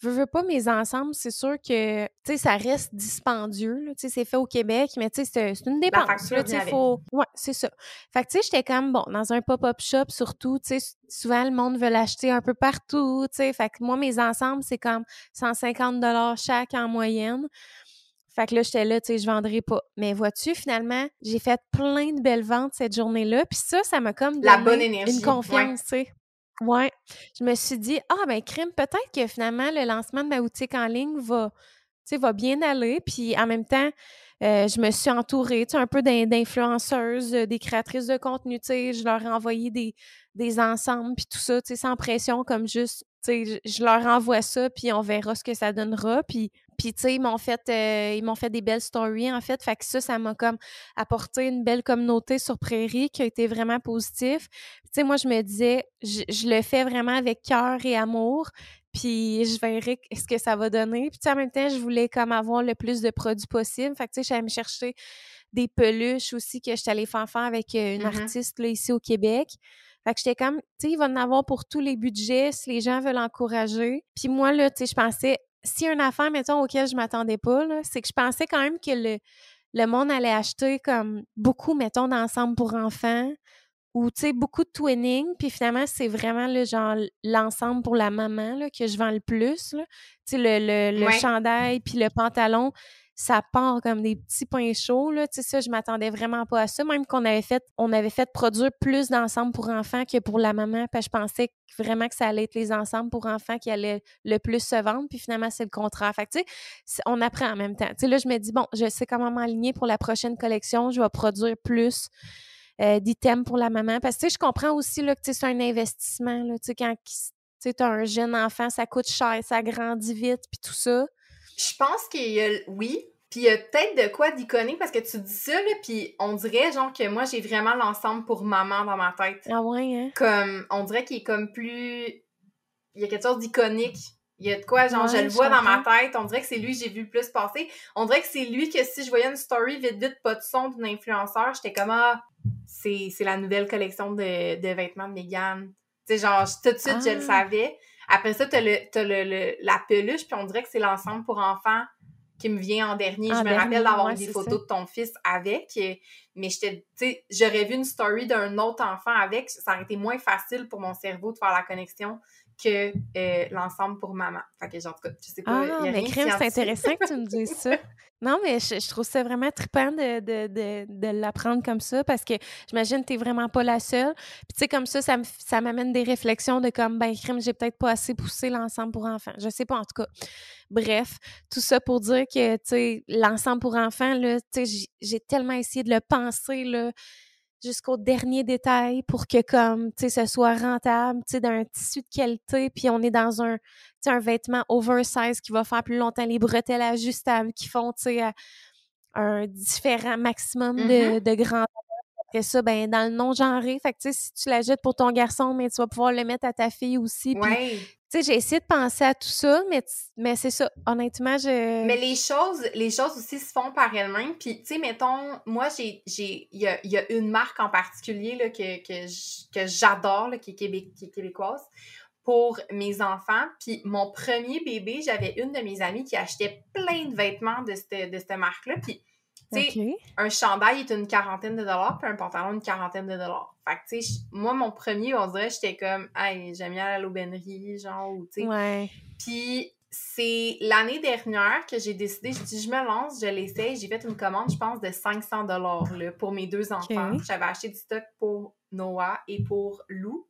je veux pas mes ensembles, c'est sûr que, tu sais, ça reste dispendieux, tu sais, c'est fait au Québec, mais tu sais, c'est une dépense, tu sais, faut... Ouais, c'est ça. Fait que, tu sais, j'étais comme, bon, dans un pop-up shop, surtout, tu sais, souvent, le monde veut l'acheter un peu partout, tu sais, fait que moi, mes ensembles, c'est comme 150 chaque en moyenne. Fait que là, j'étais là, tu sais, je vendrai pas. Mais vois-tu, finalement, j'ai fait plein de belles ventes cette journée-là. Puis ça, ça m'a comme donné La bonne énergie. une confiance, tu sais. Ouais. Je me suis dit, ah, ben, crime, peut-être que finalement, le lancement de ma boutique en ligne va, tu sais, va bien aller. Puis en même temps, euh, je me suis entourée, tu sais, un peu d'influenceuses, euh, des créatrices de contenu, tu sais, je leur ai envoyé des, des ensembles, puis tout ça, tu sais, sans pression, comme juste, tu sais, je leur envoie ça, puis on verra ce que ça donnera. Puis puis, tu sais, ils m'ont fait, euh, ils m'ont fait des belles stories, en fait. Fait que ça, ça m'a comme apporté une belle communauté sur Prairie qui a été vraiment positif. Tu sais, moi, je me disais, je, le fais vraiment avec cœur et amour. Puis, je verrai ce que ça va donner. Puis, en même temps, je voulais comme avoir le plus de produits possible. Fait que, tu sais, j'allais me chercher des peluches aussi que j'étais allée faire faire avec euh, une mm-hmm. artiste, là, ici au Québec. Fait que j'étais comme, tu sais, il va en avoir pour tous les budgets si les gens veulent encourager. Puis moi, là, tu sais, je pensais, si une affaire, mettons, auquel je m'attendais pas, c'est que je pensais quand même que le, le monde allait acheter comme beaucoup, mettons, d'ensemble pour enfants ou, tu sais, beaucoup de twinning. Puis finalement, c'est vraiment le genre l'ensemble pour la maman là, que je vends le plus. Tu sais, le, le, le chandail puis le pantalon, ça part comme des petits points chauds, là. Tu sais, ça, je m'attendais vraiment pas à ça. Même qu'on avait fait, on avait fait produire plus d'ensemble pour enfants que pour la maman. Que je pensais vraiment que ça allait être les ensembles pour enfants qui allaient le plus se vendre. Puis finalement, c'est le contraire. Fait tu sais, on apprend en même temps. Tu sais, là, je me dis, bon, je sais comment m'aligner pour la prochaine collection. Je vais produire plus. Euh, d'items pour la maman. Parce que, je comprends aussi, là, que c'est un investissement, là, tu sais, quand tu as un jeune enfant, ça coûte cher, ça grandit vite, puis tout ça. Je pense qu'il y a, oui, puis il y a peut-être de quoi d'iconique parce que tu dis ça, là, puis on dirait, genre, que moi, j'ai vraiment l'ensemble pour maman dans ma tête. Ah ouais, hein? Comme, on dirait qu'il est comme plus... Il y a quelque chose d'iconique. Il y a de quoi, genre, je le vois dans ma tête. On dirait que c'est lui que j'ai vu le plus passer. On dirait que c'est lui que si je voyais une story vite, vite, pas de son d'une influenceur, j'étais comme, ah, c'est la nouvelle collection de, de vêtements de Megan. Tu sais, genre, tout de suite, je le ah. savais. Après ça, t'as, le, as le, la peluche, puis on dirait que c'est l'ensemble pour enfants qui me vient en dernier. je me rappelle d'avoir des photos de ton fils avec, mais j'aurais vu une story d'un autre enfant avec, ça aurait été moins facile pour mon cerveau de faire la connexion que euh, l'ensemble pour maman. Fait que, genre, en tout cas, je sais pas. Ah, mais crème, c'est intéressant que tu me dises ça. Non, mais je, trouve ça vraiment trippant de, de, de, de l'apprendre comme ça parce que j'imagine que tu n'es vraiment pas la seule. Puis, tu sais, comme ça, ça m'amène des réflexions de comme, ben, crème, j'ai peut-être pas assez poussé l'ensemble pour enfants. Je sais pas, en tout cas. Bref, tout ça pour dire que, tu sais, l'ensemble pour enfants, là, tu sais, j'ai tellement essayé de le penser, là jusqu'au dernier détail pour que comme tu sais ce soit rentable tu sais d'un tissu de qualité puis on est dans un tu un vêtement oversize qui va faire plus longtemps les bretelles ajustables qui font tu sais un différent maximum de, mm-hmm. de grandeur après ça, ben dans le non-genré, fait que tu sais, si tu l'achètes pour ton garçon, mais tu vas pouvoir le mettre à ta fille aussi. Sais, j'ai essayé de penser à tout ça, mais, mais c'est ça. Honnêtement, je. Mais les choses, les choses aussi se font par elles-mêmes. Puis, tu sais, mettons, moi, j'ai. Il y a, une marque en particulier que j'adore, qui, qui, est québécoise, pour mes enfants. Puis, mon premier bébé, j'avais une de mes amies qui achetait plein de vêtements de cette, de cette marque-là. Puis, un chandail est une quarantaine de dollars, puis un pantalon une quarantaine de dollars. Fait que, tu sais, moi, mon premier, on dirait, j'étais comme, hey, j'aime bien la l'aubainerie, genre, ou, tu sais. Ouais. Puis, c'est l'année dernière que j'ai décidé, je dis, je me lance, je l'essaye. J'ai fait une commande, je pense, de 500 dollars pour mes deux enfants. J'avais acheté du stock pour Noah et pour Lou.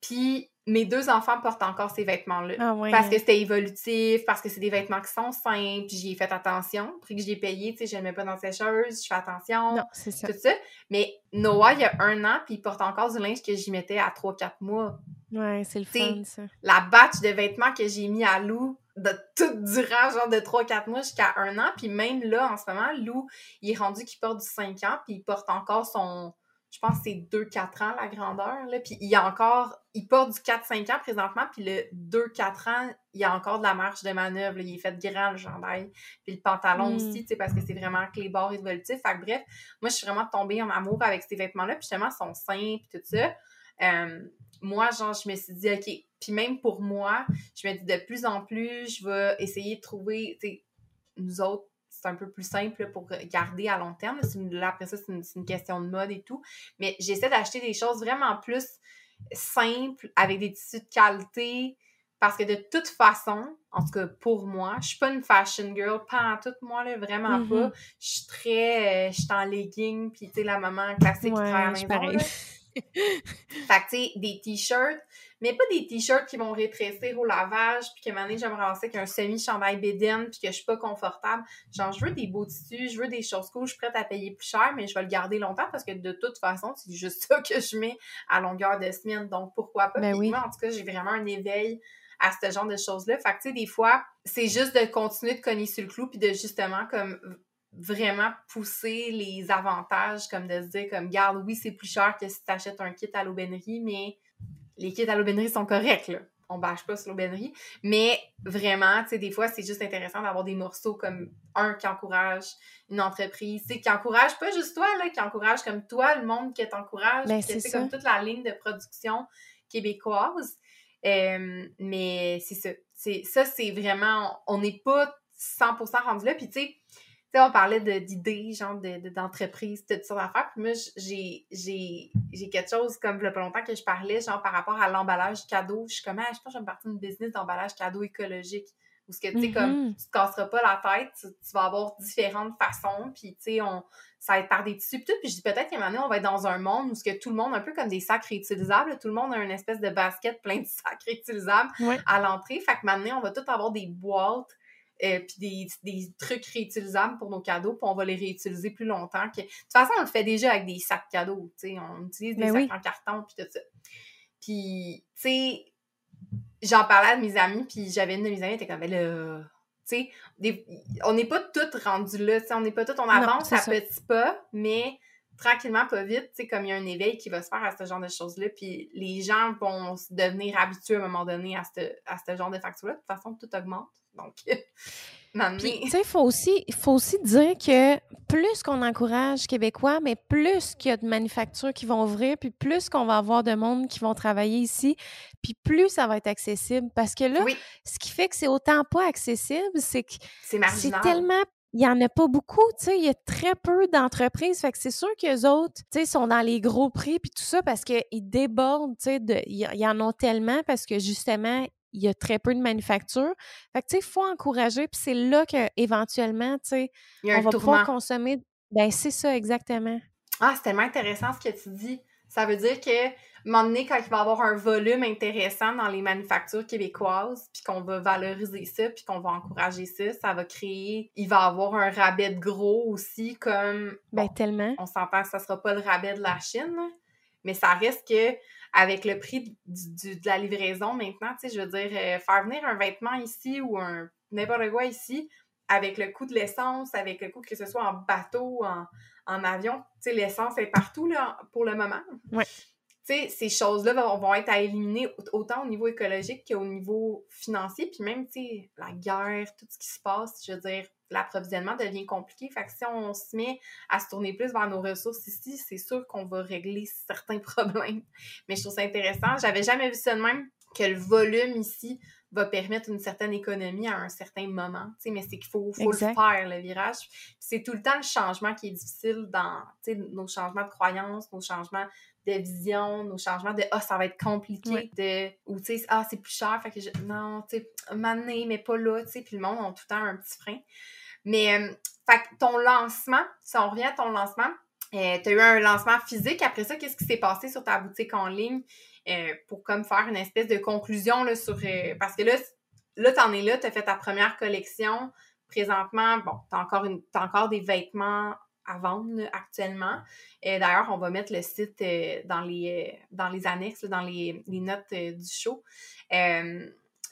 Puis, mes deux enfants portent encore ces vêtements-là. Ah parce que c'était évolutif, parce que c'est des vêtements qui sont simples, j'y ai fait attention. Prix que j'ai payé, tu sais, je ne mets pas dans la sécheuse, je fais attention. Non, c'est ça. Tout ça. Mais Noah, il y a un an, puis il porte encore du linge que j'y mettais à 3-4 mois. Ouais, c'est le fun, ça. La batch de vêtements que j'ai mis à Lou de tout durant, genre de 3-4 mois jusqu'à un an. Puis même là, en ce moment, Lou, il est rendu qu'il porte du 5 ans, puis il porte encore son je pense que c'est 2-4 ans la grandeur. Là. Puis il y a encore, il porte du 4-5 ans présentement, puis le 2-4 ans, il y a encore de la marge de manœuvre. Il est fait grand le chandail. Puis le pantalon hmm. aussi, tu sais, parce que c'est vraiment clébard évolutif. Fait que bref, moi, je suis vraiment tombée en amour avec ces vêtements-là. Puis justement, ils sont simples, tout ça. Euh, moi, genre, je me suis dit, OK. Puis même pour moi, je me dis de plus en plus, je vais essayer de trouver, tu sais, nous autres, c'est un peu plus simple pour garder à long terme. Là, après ça, c'est une, question de mode et tout. Mais j'essaie d'acheter des choses vraiment plus simples, avec des tissus de qualité. Parce que de toute façon, en tout cas pour moi, je suis pas une fashion girl, pas en tout, moi, là, vraiment mm-hmm. pas. Je suis très. Euh, je suis en legging, puis tu sais, la maman classique qui travaille à la maison. Fait que, tu sais, des t-shirts, mais pas des t-shirts qui vont rétrécir au lavage, puis que maintenant, je me ramasser avec un semi-chandail bédaine, puis que je suis pas confortable. Genre, je veux des beaux tissus, je veux des choses cool, je suis prête à payer plus cher, mais je vais le garder longtemps parce que de toute façon, c'est juste ça que je mets à longueur de semaine. Donc, pourquoi pas? Ben oui. Moi, en tout cas, j'ai vraiment un éveil à ce genre de choses-là. Fait que, tu sais, des fois, c'est juste de continuer de cogner sur le clou, puis de justement, comme vraiment pousser les avantages, comme de se dire, comme, garde, oui, c'est plus cher que si tu achètes un kit à l'aubainerie, mais les kits à l'aubainerie sont corrects, là. On bâche pas sur l'aubainerie. Mais vraiment, tu sais, des fois, c'est juste intéressant d'avoir des morceaux comme un qui encourage une entreprise, tu sais, qui encourage pas juste toi, là, qui encourage comme toi, le monde qui t'encourage, ben, c'est comme toute la ligne de production québécoise. Euh, mais c'est ça. C'est, ça, c'est vraiment, on n'est pas 100% rendu là. Puis, tu sais, on parlait d'idées, genre d'entreprises, de, de toutes sortes d'affaires. Puis moi, j'ai quelque chose comme le pas longtemps que je parlais, genre par rapport à l'emballage cadeau. Je suis comme, ah, je pense que je vais me partir d'une business d'emballage cadeau écologique. Où ce que, tu sais, comme, mm-hmm. tu te casseras pas la tête, tu, vas avoir différentes façons, puis, tu sais, on, ça va être par des tissus, puis tout. Puis je dis peut-être qu'à un moment donné, on va être dans un monde où ce que tout le monde, un peu comme des sacs réutilisables, tout le monde a une espèce de basket plein de sacs réutilisables à l'entrée. Fait que maintenant, on va tout avoir des boîtes euh, puis des, des, trucs réutilisables pour nos cadeaux, puis on va les réutiliser plus longtemps. Que... De toute façon, on le fait déjà avec des sacs cadeaux, tu sais, on utilise des ben sacs en carton, puis tout ça. Puis, tu sais, j'en parlais à mes amis, puis j'avais une de mes amies qui était comme, ben là, tu sais, on n'est pas toutes rendues là, tu sais, on n'est pas toutes, on avance à petits pas, mais tranquillement, pas vite, tu sais, comme il y a un éveil qui va se faire à ce genre de choses-là, puis les gens vont devenir habitués à un moment donné à ce, à ce genre de factures-là. De toute façon, tout augmente. Donc, tu sais, il faut aussi, faut aussi dire que plus qu'on encourage Québécois, mais plus qu'il y a de manufactures qui vont ouvrir, puis plus qu'on va avoir de monde qui vont travailler ici, puis plus ça va être accessible. Parce que là, ce qui fait que c'est autant pas accessible, c'est que c'est tellement il n'y en a pas beaucoup, tu sais, il y a très peu d'entreprises. Fait que c'est sûr qu'eux autres, tu sais, sont dans les gros prix puis tout ça parce qu'ils débordent, tu sais, ils en ont tellement parce que justement, il y a très peu de manufactures. Fait que, tu sais, il faut encourager, puis c'est là qu'éventuellement, tu sais, on va pouvoir consommer. Ben, c'est ça, exactement. Ah, c'est tellement intéressant ce que tu dis. Ça veut dire que, un moment donné, quand il va y avoir un volume intéressant dans les manufactures québécoises, puis qu'on va valoriser ça, puis qu'on va encourager ça, ça va créer... Il va y avoir un rabais de gros aussi, comme... Ben, tellement. On s'entend que ça sera pas le rabais de la Chine, mais ça reste que avec le prix de la livraison maintenant, tu sais, je veux dire, euh, faire venir un vêtement ici ou un n'importe quoi ici, avec le coût de l'essence, avec le coût que ce soit en bateau, en, en avion, tu sais, l'essence est partout là, pour le moment. Ouais. Tu sais, ces choses-là vont, vont être à éliminer autant au niveau écologique qu'au niveau financier. Puis même, tu sais, la guerre, tout ce qui se passe, je veux dire, l'approvisionnement devient compliqué. Fait que si on se met à se tourner plus vers nos ressources ici, c'est sûr qu'on va régler certains problèmes. Mais je trouve ça intéressant. J'avais jamais vu ça de même, que le volume ici va permettre une certaine économie à un certain moment. Mais c'est qu'il faut, faut le faire, le virage. C'est tout le temps le changement qui est difficile dans nos changements de croyances, nos changements de vision, nos changements de ah, ça va être compliqué, de ou tu sais, ah, c'est plus cher, fait que je, non, tu sais, mais pas là, tu sais, puis le monde a tout le temps un petit frein. Mais, euh, fait que ton lancement, si on revient à ton lancement, euh, tu as eu un lancement physique. Après ça, qu'est-ce qui s'est passé sur ta boutique en ligne? Euh, pour comme faire une espèce de conclusion là, sur. parce que là, là, tu en es là, tu as fait ta première collection. Présentement, bon, tu as, encore une, as encore des vêtements à vendre actuellement. Et D'ailleurs, on va mettre le site dans, les, dans les annexes, dans les, les notes du show.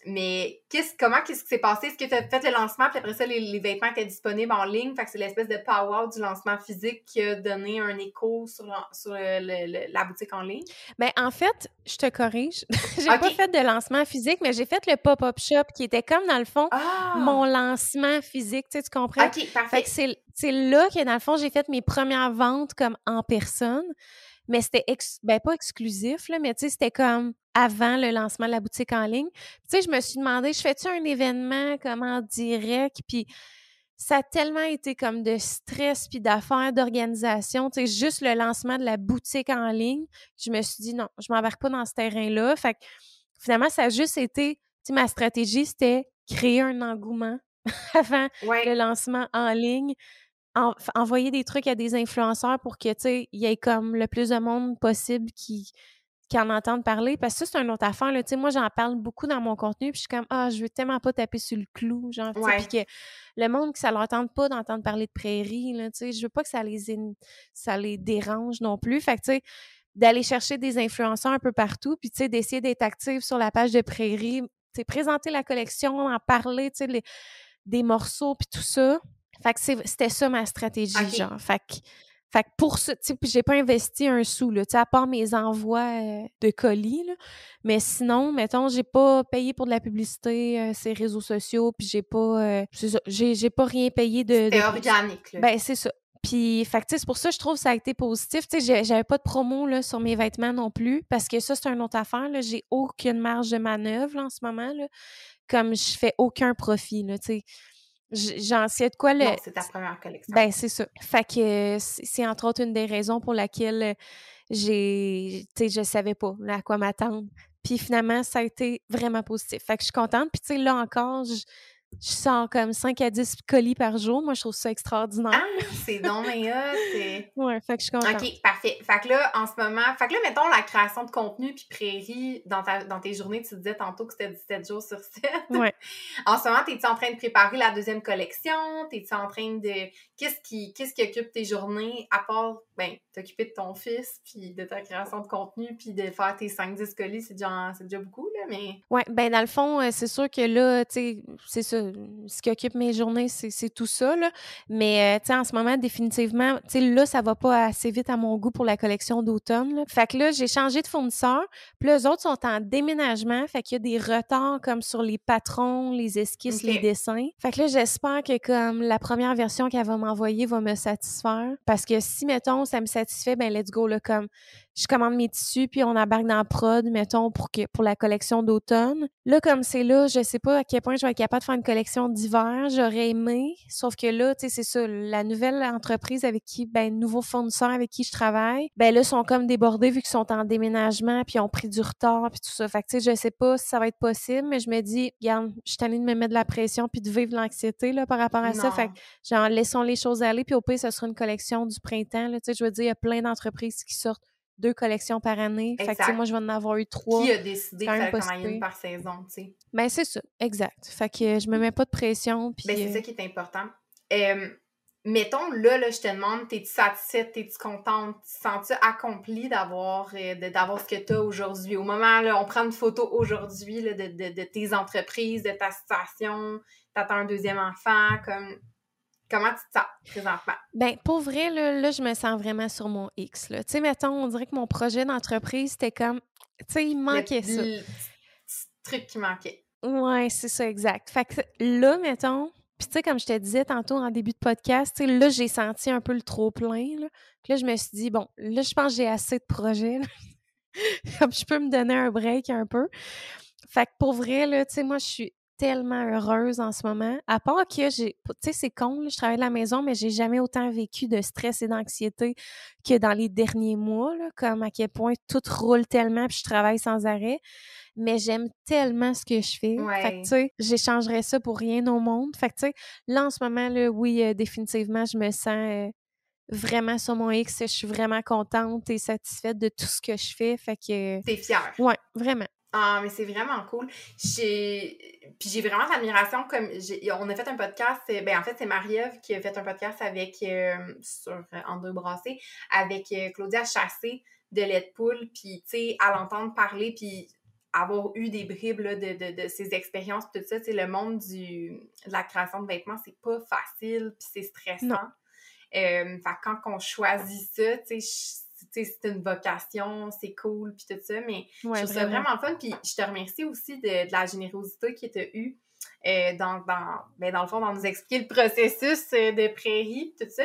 Mais qu'est-ce, comment qu'est-ce qui s'est passé? Est-ce que tu as fait le lancement, puis après ça, les, vêtements étaient disponibles en ligne? Fait que c'est l'espèce de power du lancement physique qui a donné un écho sur, sur la boutique en ligne? Bien, en fait, je te corrige. j'ai pas fait de lancement physique, mais j'ai fait le pop-up shop qui était comme, dans le fond, ah! mon lancement physique. Tu, sais, tu comprends? OK, parfait. Fait que c'est, c'est là que, dans le fond, j'ai fait mes premières ventes comme en personne mais c'était ben pas exclusif là, mais tu sais c'était comme avant le lancement de la boutique en ligne. Tu sais, je me suis demandé, je fais-tu un événement comme en direct? Puis ça a tellement été comme de stress puis d'affaires d'organisation, tu sais juste le lancement de la boutique en ligne, je me suis dit non, je m'embarque pas dans ce terrain-là. Fait que finalement ça a juste été, tu sais ma stratégie c'était créer un engouement avant le lancement en ligne envoyer des trucs à des influenceurs pour que, tu sais, il y ait comme le plus de monde possible qui, qui en entendent parler. Parce que ça, c'est une autre affaire, là. Tu sais, moi, j'en parle beaucoup dans mon contenu, puis je suis comme, ah, je veux tellement pas taper sur le clou, genre, puis que le monde, que ça leur tente pas d'entendre parler de prairies, là, tu sais, je veux pas que ça les, ça les dérange non plus. Fait que, tu sais, d'aller chercher des influenceurs un peu partout, puis, tu sais, d'essayer d'être active sur la page de prairies, tu sais, présenter la collection, en parler, tu sais, des morceaux, puis tout ça fait que c'était ça ma stratégie, genre. Fait que, fait que pour ça, tu sais, j'ai pas investi un sou, là, tu sais, à part mes envois euh, de colis, là. Mais sinon, mettons, j'ai pas payé pour de la publicité, euh, ces réseaux sociaux, puis j'ai pas, euh, j'ai pas rien payé de... C'était organique, là. Ben, c'est ça. Puis, fait c'est pour ça que je trouve que ça a été positif. Tu sais, j'avais pas de promo là, sur mes vêtements non plus, parce que ça, c'est une autre affaire. J'ai aucune marge de manœuvre en ce moment. Là, comme je fais aucun profit. Là, tu sais J'en sais de quoi le. c'est ta première collection. Ben, c'est ça. Fait que c'est entre autres une des raisons pour laquelle j'ai. Tu sais, je savais pas à quoi m'attendre. Puis finalement, ça a été vraiment positif. Fait que je suis contente. Puis tu sais, là encore, je je sors comme 5 à 10 colis par jour. Moi, je trouve ça extraordinaire. Ah, c'est donc mais Ouais, fait que je suis contente. OK, parfait. Fait que là, en ce moment, fait que là, mettons la création de contenu puis prairie dans, ta, dans tes journées, tu disais tantôt que c'était 17 jours sur 7. Ouais. en ce moment, t'es-tu en train de préparer la deuxième collection? T'es-tu en train de... Qu'est-ce qui, qu'est-ce qui occupe tes journées à part, ben, t'occuper de ton fils puis de ta création de contenu puis de faire tes 5-10 colis, c'est déjà, déjà beaucoup, là, mais... Ouais, ben dans le fond, euh, c'est sûr que là, tu sais, c'est ça ce qui occupe mes journées, c'est tout ça. Là. Mais, euh, tu sais, en ce moment, définitivement, tu sais, là, ça va pas assez vite à mon goût pour la collection d'automne. Fait que là, j'ai changé de fournisseur. Puis les autres sont en déménagement. Fait qu'il y a des retards comme sur les patrons, les esquisses, les dessins. Fait que là, j'espère que comme la première version qu'elle va m'envoyer va me satisfaire? Parce que si, mettons, ça me satisfait, ben let's go, là, comme je commande mes tissus, puis on embarque dans la prod, mettons, pour, que, pour la collection d'automne. Là, comme c'est là, je sais pas à quel point je vais être capable de faire une collection d'hiver. J'aurais aimé, sauf que là, tu sais, c'est ça, la nouvelle entreprise avec qui, ben, nouveau fournisseur avec qui je travaille, ben là, sont comme débordés vu qu'ils sont en déménagement, puis ils ont pris du retard, puis tout ça. Fait que, tu sais, je sais pas si ça va être possible, mais je me dis, regarde, je suis tannée de me mettre de la pression puis de vivre l'anxiété, là, par rapport à ça. Fait que, genre, laissons les choses aller, puis au pire, ce sera une collection du printemps, là, tu sais, je veux dire, il y a plein d'entreprises qui sortent deux collections par année. Fait que, moi, je vais en avoir eu trois. Qui a décidé de faire une par saison, tu sais? Ben, c'est ça, exact. Fait que je me mets pas de pression. Ben, c'est ça qui est important. Euh, mettons, là, là, je te demande, t'es-tu satisfaite, t'es-tu contente, tu sens-tu accomplie d'avoir euh, d'avoir ce que tu as aujourd'hui? Au moment, là, on prend une photo aujourd'hui de, de, de, tes entreprises, de ta situation, t'attends un deuxième enfant, comme... Comment tu te sens présentement? Ben, pour vrai, là, là, je me sens vraiment sur mon X. Tu sais, mettons, on dirait que mon projet d'entreprise, c'était comme... Tu sais, il manquait ça. Le truc qui manquait. Ouais, c'est ça, exact. Fait que là, mettons, puis, tu sais, comme je te disais tantôt en début de podcast, là, j'ai senti un peu le trop-plein. Là. Puis là, je me suis dit, bon, là, je pense que j'ai assez de projets. comme je peux me donner un break un peu. Fait que pour vrai, là, tu sais, moi, je suis tellement heureuse en ce moment. À part que j'ai, tu sais, c'est con, je travaille de la maison, mais j'ai jamais autant vécu de stress et d'anxiété que dans les derniers mois, là, comme à quel point tout roule tellement puis je travaille sans arrêt mais j'aime tellement ce que je fais. Fait que, tu sais, j'échangerais ça pour rien au monde. Fait que, tu sais, là, en ce moment, là, oui, euh, définitivement, je me sens euh, vraiment sur mon X. Je suis vraiment contente et satisfaite de tout ce que je fais. Fait que... T'es fière. Ouais, vraiment. Ah, mais c'est vraiment cool. J'ai... Puis j'ai vraiment l'admiration comme... On a fait un podcast, ben en fait, c'est Marie-Ève qui a fait un podcast avec... Euh, sur André Brassé, avec Claudia Chassé de Poule, puis tu sais, à l'entendre parler, puis avoir eu des bribes de, de, ces expériences, tout ça, le monde du, de la création de vêtements, c'est pas facile, puis c'est stressant. Euh, fait quand on choisit ça, tu sais, c'est une vocation, c'est cool, puis tout ça, mais je trouve ça vraiment fun. Puis je te remercie aussi de, la générosité que tu as eue euh, dans, dans, ben dans le fond, dans nous expliquer le processus euh, de prairie, tout ça.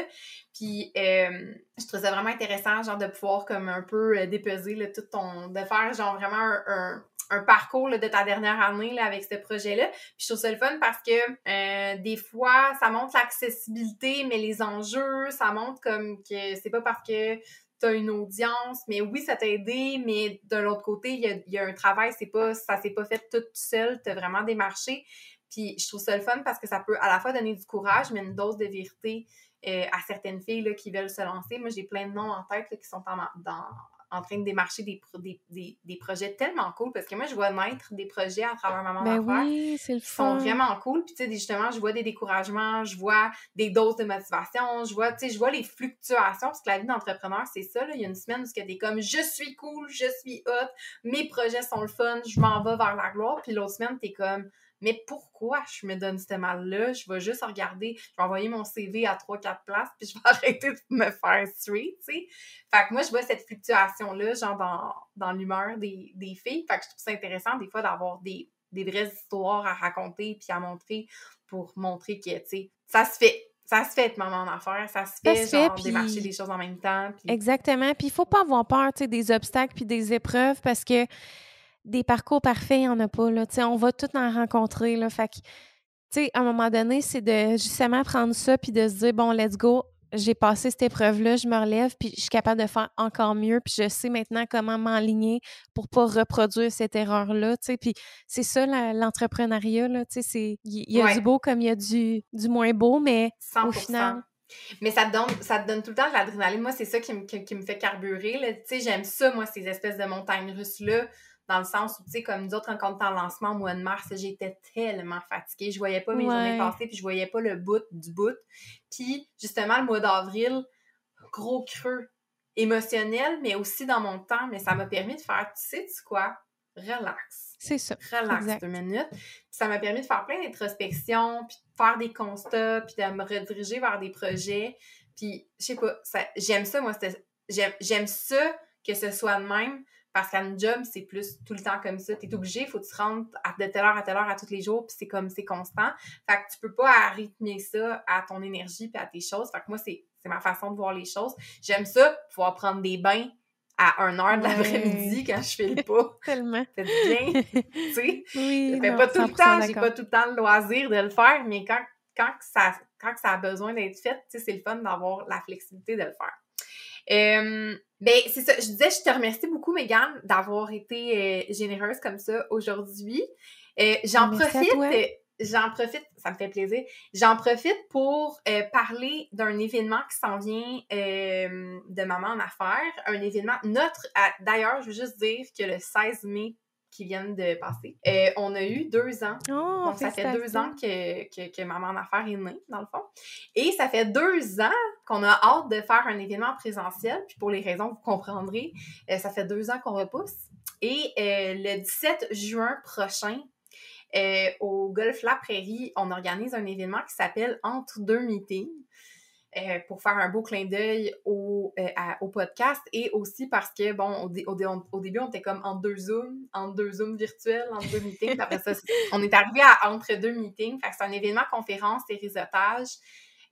Puis je trouve ça vraiment intéressant, genre, de pouvoir comme un peu dépeser là, tout ton... de faire genre vraiment un un parcours de ta dernière année là, avec ce projet-là. Puis je trouve ça le fun parce que euh, des fois, ça montre l'accessibilité, mais les enjeux, ça montre comme que c'est pas parce que tu une audience, mais oui, ça t'a aidé, mais de l'autre côté, il y a, y a, un travail, c'est pas, ça s'est pas fait tout seul, tu as vraiment démarché. Puis je trouve ça le fun parce que ça peut à la fois donner du courage, mais une dose de vérité euh, à certaines filles là, qui veulent se lancer. Moi, j'ai plein de noms en tête qui sont en, dans, en train de démarcher des, des, des, projets tellement cool parce que moi, je vois naître des projets à travers Maman ben oui, fun. sont vraiment cool. Puis, tu sais, justement, je vois des découragements, je vois des doses de motivation, je vois, tu sais, je vois les fluctuations parce que la vie d'entrepreneur, c'est ça. Là. Il y a une semaine où tu es comme je suis cool, je suis hot, mes projets sont le fun, je m'en vais vers la gloire. Puis l'autre semaine, tu es comme mais pourquoi je me donne ce mal-là? Je vais juste regarder, je vais envoyer mon CV à 3-4 places, puis je vais arrêter de me faire street, tu sais. Fait que moi, je vois cette fluctuation-là, genre dans, dans l'humeur des, des, filles. Fait que je trouve ça intéressant, des fois, d'avoir des, des vraies histoires à raconter puis à montrer pour montrer que, tu sais, ça se fait ça se fait maman en affaires, ça se fait, ça genre, démarcher des choses en même temps. Exactement. Puis il faut pas avoir peur, tu sais, des obstacles puis des épreuves parce que des parcours parfaits, il n'y en a pas. Là. on va tout en rencontrer. Là. Fait que, à un moment donné, c'est de justement prendre ça puis de se dire bon, let's go, j'ai passé cette épreuve-là, je me relève, puis je suis capable de faire encore mieux, puis je sais maintenant comment m'enligner pour pas reproduire cette erreur-là, Puis c'est ça, l'entrepreneuriat, là, il y, a du beau comme il y a du, du moins beau, mais au final... Mais ça te donne, ça te donne tout le temps de l'adrénaline. Moi, c'est ça qui me, qui, me fait carburer. Tu sais, j'aime ça, moi, ces espèces de montagnes russes-là dans le sens où, tu sais, comme nous autres, quand on était en lancement au mois de mars, j'étais tellement fatiguée. Je voyais pas mes journées passer, puis je voyais pas le bout du bout. Puis, justement, le mois d'avril, gros creux émotionnel, mais aussi dans mon temps, mais ça m'a permis de faire, tu sais, tu quoi? Relax. C'est ça. Relax deux minutes. Puis ça m'a permis de faire plein d'introspections, puis de faire des constats, puis de me rediriger vers des projets. Puis, je sais pas, j'aime ça, moi, j'aime ça que ce soit de même, parce qu'à job, c'est plus tout le temps comme ça. Tu es obligé, il faut que tu rentres de telle heure à telle heure à tous les jours, puis c'est comme, c'est constant. Fait que tu peux pas rythmer ça à ton énergie puis à tes choses. Fait que moi, c'est ma façon de voir les choses. J'aime ça, pouvoir prendre des bains à 1 heure de l'après-midi quand je file pas. Tellement. C'est bien, tu sais. Oui, je fais pas tout le temps, j'ai pas tout le temps le loisir de le faire, mais quand, quand, ça, quand ça a besoin d'être fait, tu sais, c'est le fun d'avoir la flexibilité de le faire. Euh, ben, c'est ça. Je disais, je te remercie beaucoup, Megan, d'avoir été euh, généreuse comme ça aujourd'hui. Euh, j'en profite. J'en profite, ça me fait plaisir. J'en profite pour parler d'un événement qui s'en vient de Maman en affaires. Un événement, notre, d'ailleurs, je veux juste dire que le 16 mai qui viennent de passer. Euh, on a eu deux ans. Oh, Donc, ça fait deux ans que, que, que, Maman en Affaires est née, dans le fond. Et ça fait deux ans qu'on a hâte de faire un événement présentiel. Puis pour les raisons que vous comprendrez, euh, ça fait deux ans qu'on repousse. Et euh, le 17 juin prochain, au Golf La Prairie, on organise un événement qui s'appelle Entre deux meetings. Euh, pour faire un beau clin d'œil au, euh, au podcast et aussi parce que, bon, au, au, au, début, on était comme en deux Zooms, entre deux Zooms virtuels, entre deux meetings. Après ça, on est arrivé à entre deux meetings. Fait que c'est un événement conférence et réseautage.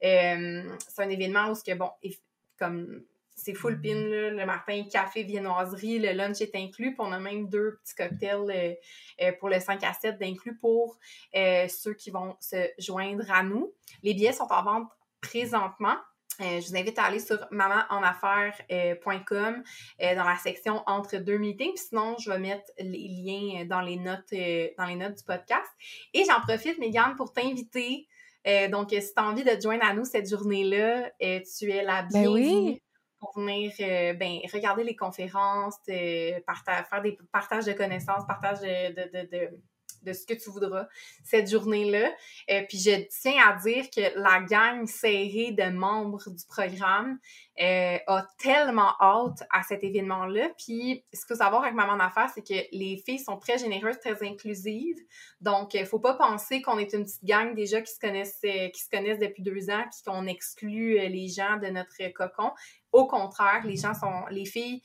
Euh, c'est un événement où, que, bon, comme c'est full pin, là, le matin, café, viennoiserie, le lunch est inclus, puis on a même deux petits cocktails euh, pour le 5 à 7 d'inclus pour ceux qui vont se joindre à nous. Les billets sont en vente présentement. Euh, je vous invite à aller sur mamanenaffaires.com euh, dans la section entre deux meetings. Puis sinon, je vais mettre les liens dans les notes, euh, dans les notes du podcast. Et j'en profite, Mégane, pour t'inviter. donc, si tu as envie de te joindre à nous cette journée-là, tu es la ben bienvenue. Pour venir ben, regarder les conférences, faire des partages de connaissances, partage de de ce que tu voudras cette journée-là. Euh, puis je tiens à dire que la gang serrée de membres du programme euh, a tellement hâte à cet événement-là. Puis ce qu'il faut savoir avec Maman d'affaires, c'est que les filles sont très généreuses, très inclusives. Donc, il ne faut pas penser qu'on est une petite gang déjà qui se connaissent, euh, qui se connaissent depuis deux ans, puis qu'on exclut les gens de notre cocon. Au contraire, les gens sont, les filles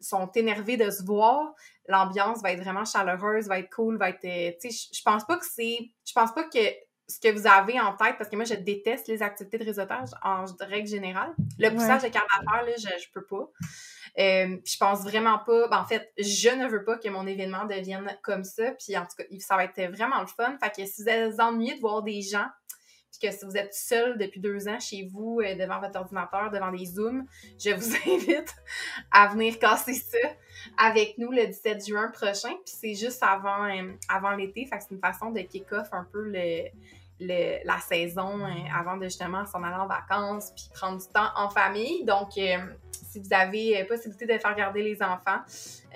sont énervées de se voir l'ambiance va être vraiment chaleureuse, va être cool, va être. Euh, tu sais, je pense pas que c'est. Je pense pas que ce que vous avez en tête, parce que moi, je déteste les activités de réseautage en règle générale. Le poussage de canne à là, je, je peux pas. Euh, je pense vraiment pas. Ben, en fait, je ne veux pas que mon événement devienne comme ça. Puis en tout cas, ça va être vraiment le fun. Fait que si vous êtes ennuyé de voir des gens puis que si vous êtes seul depuis deux ans chez vous, euh, devant votre ordinateur, devant des Zooms, je vous invite à venir casser ça avec nous le 17 juin prochain. Puis c'est juste avant, euh, avant l'été, fait que c'est une façon de kick-off un peu le, la saison euh, avant de justement s'en aller en vacances puis prendre du temps en famille. Donc, si vous avez possibilité de faire garder les enfants,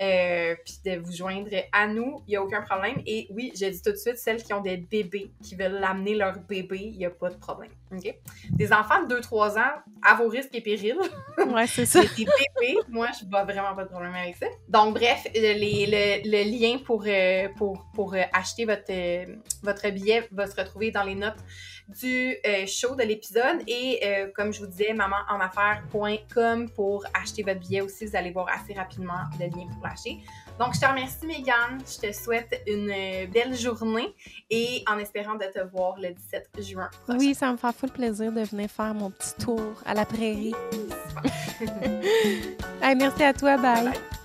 euh, puis de vous joindre à nous, il n'y a aucun problème. Et oui, je dis tout de suite, celles qui ont des bébés, qui veulent amener leur bébé, il n'y a pas de problème. Des enfants de 2-3 ans, à vos risques et périls. Ouais, c'est ça. des bébés, moi, je n'ai vraiment pas de problème avec ça. Donc, bref, les, le, le, lien pour, euh, pour, pour acheter votre, votre billet va se retrouver dans les notes du euh, show de l'épisode. Et euh, comme je vous disais, mamanenaffaires.com pour acheter votre billet aussi. Vous allez voir assez rapidement le lien pour l'acheter. Donc, je te remercie, Megan. Je te souhaite une euh, belle journée et en espérant de te voir le 17 juin prochain. Oui, ça me fait full plaisir de venir faire mon petit tour à la prairie. merci à toi. bye. bye.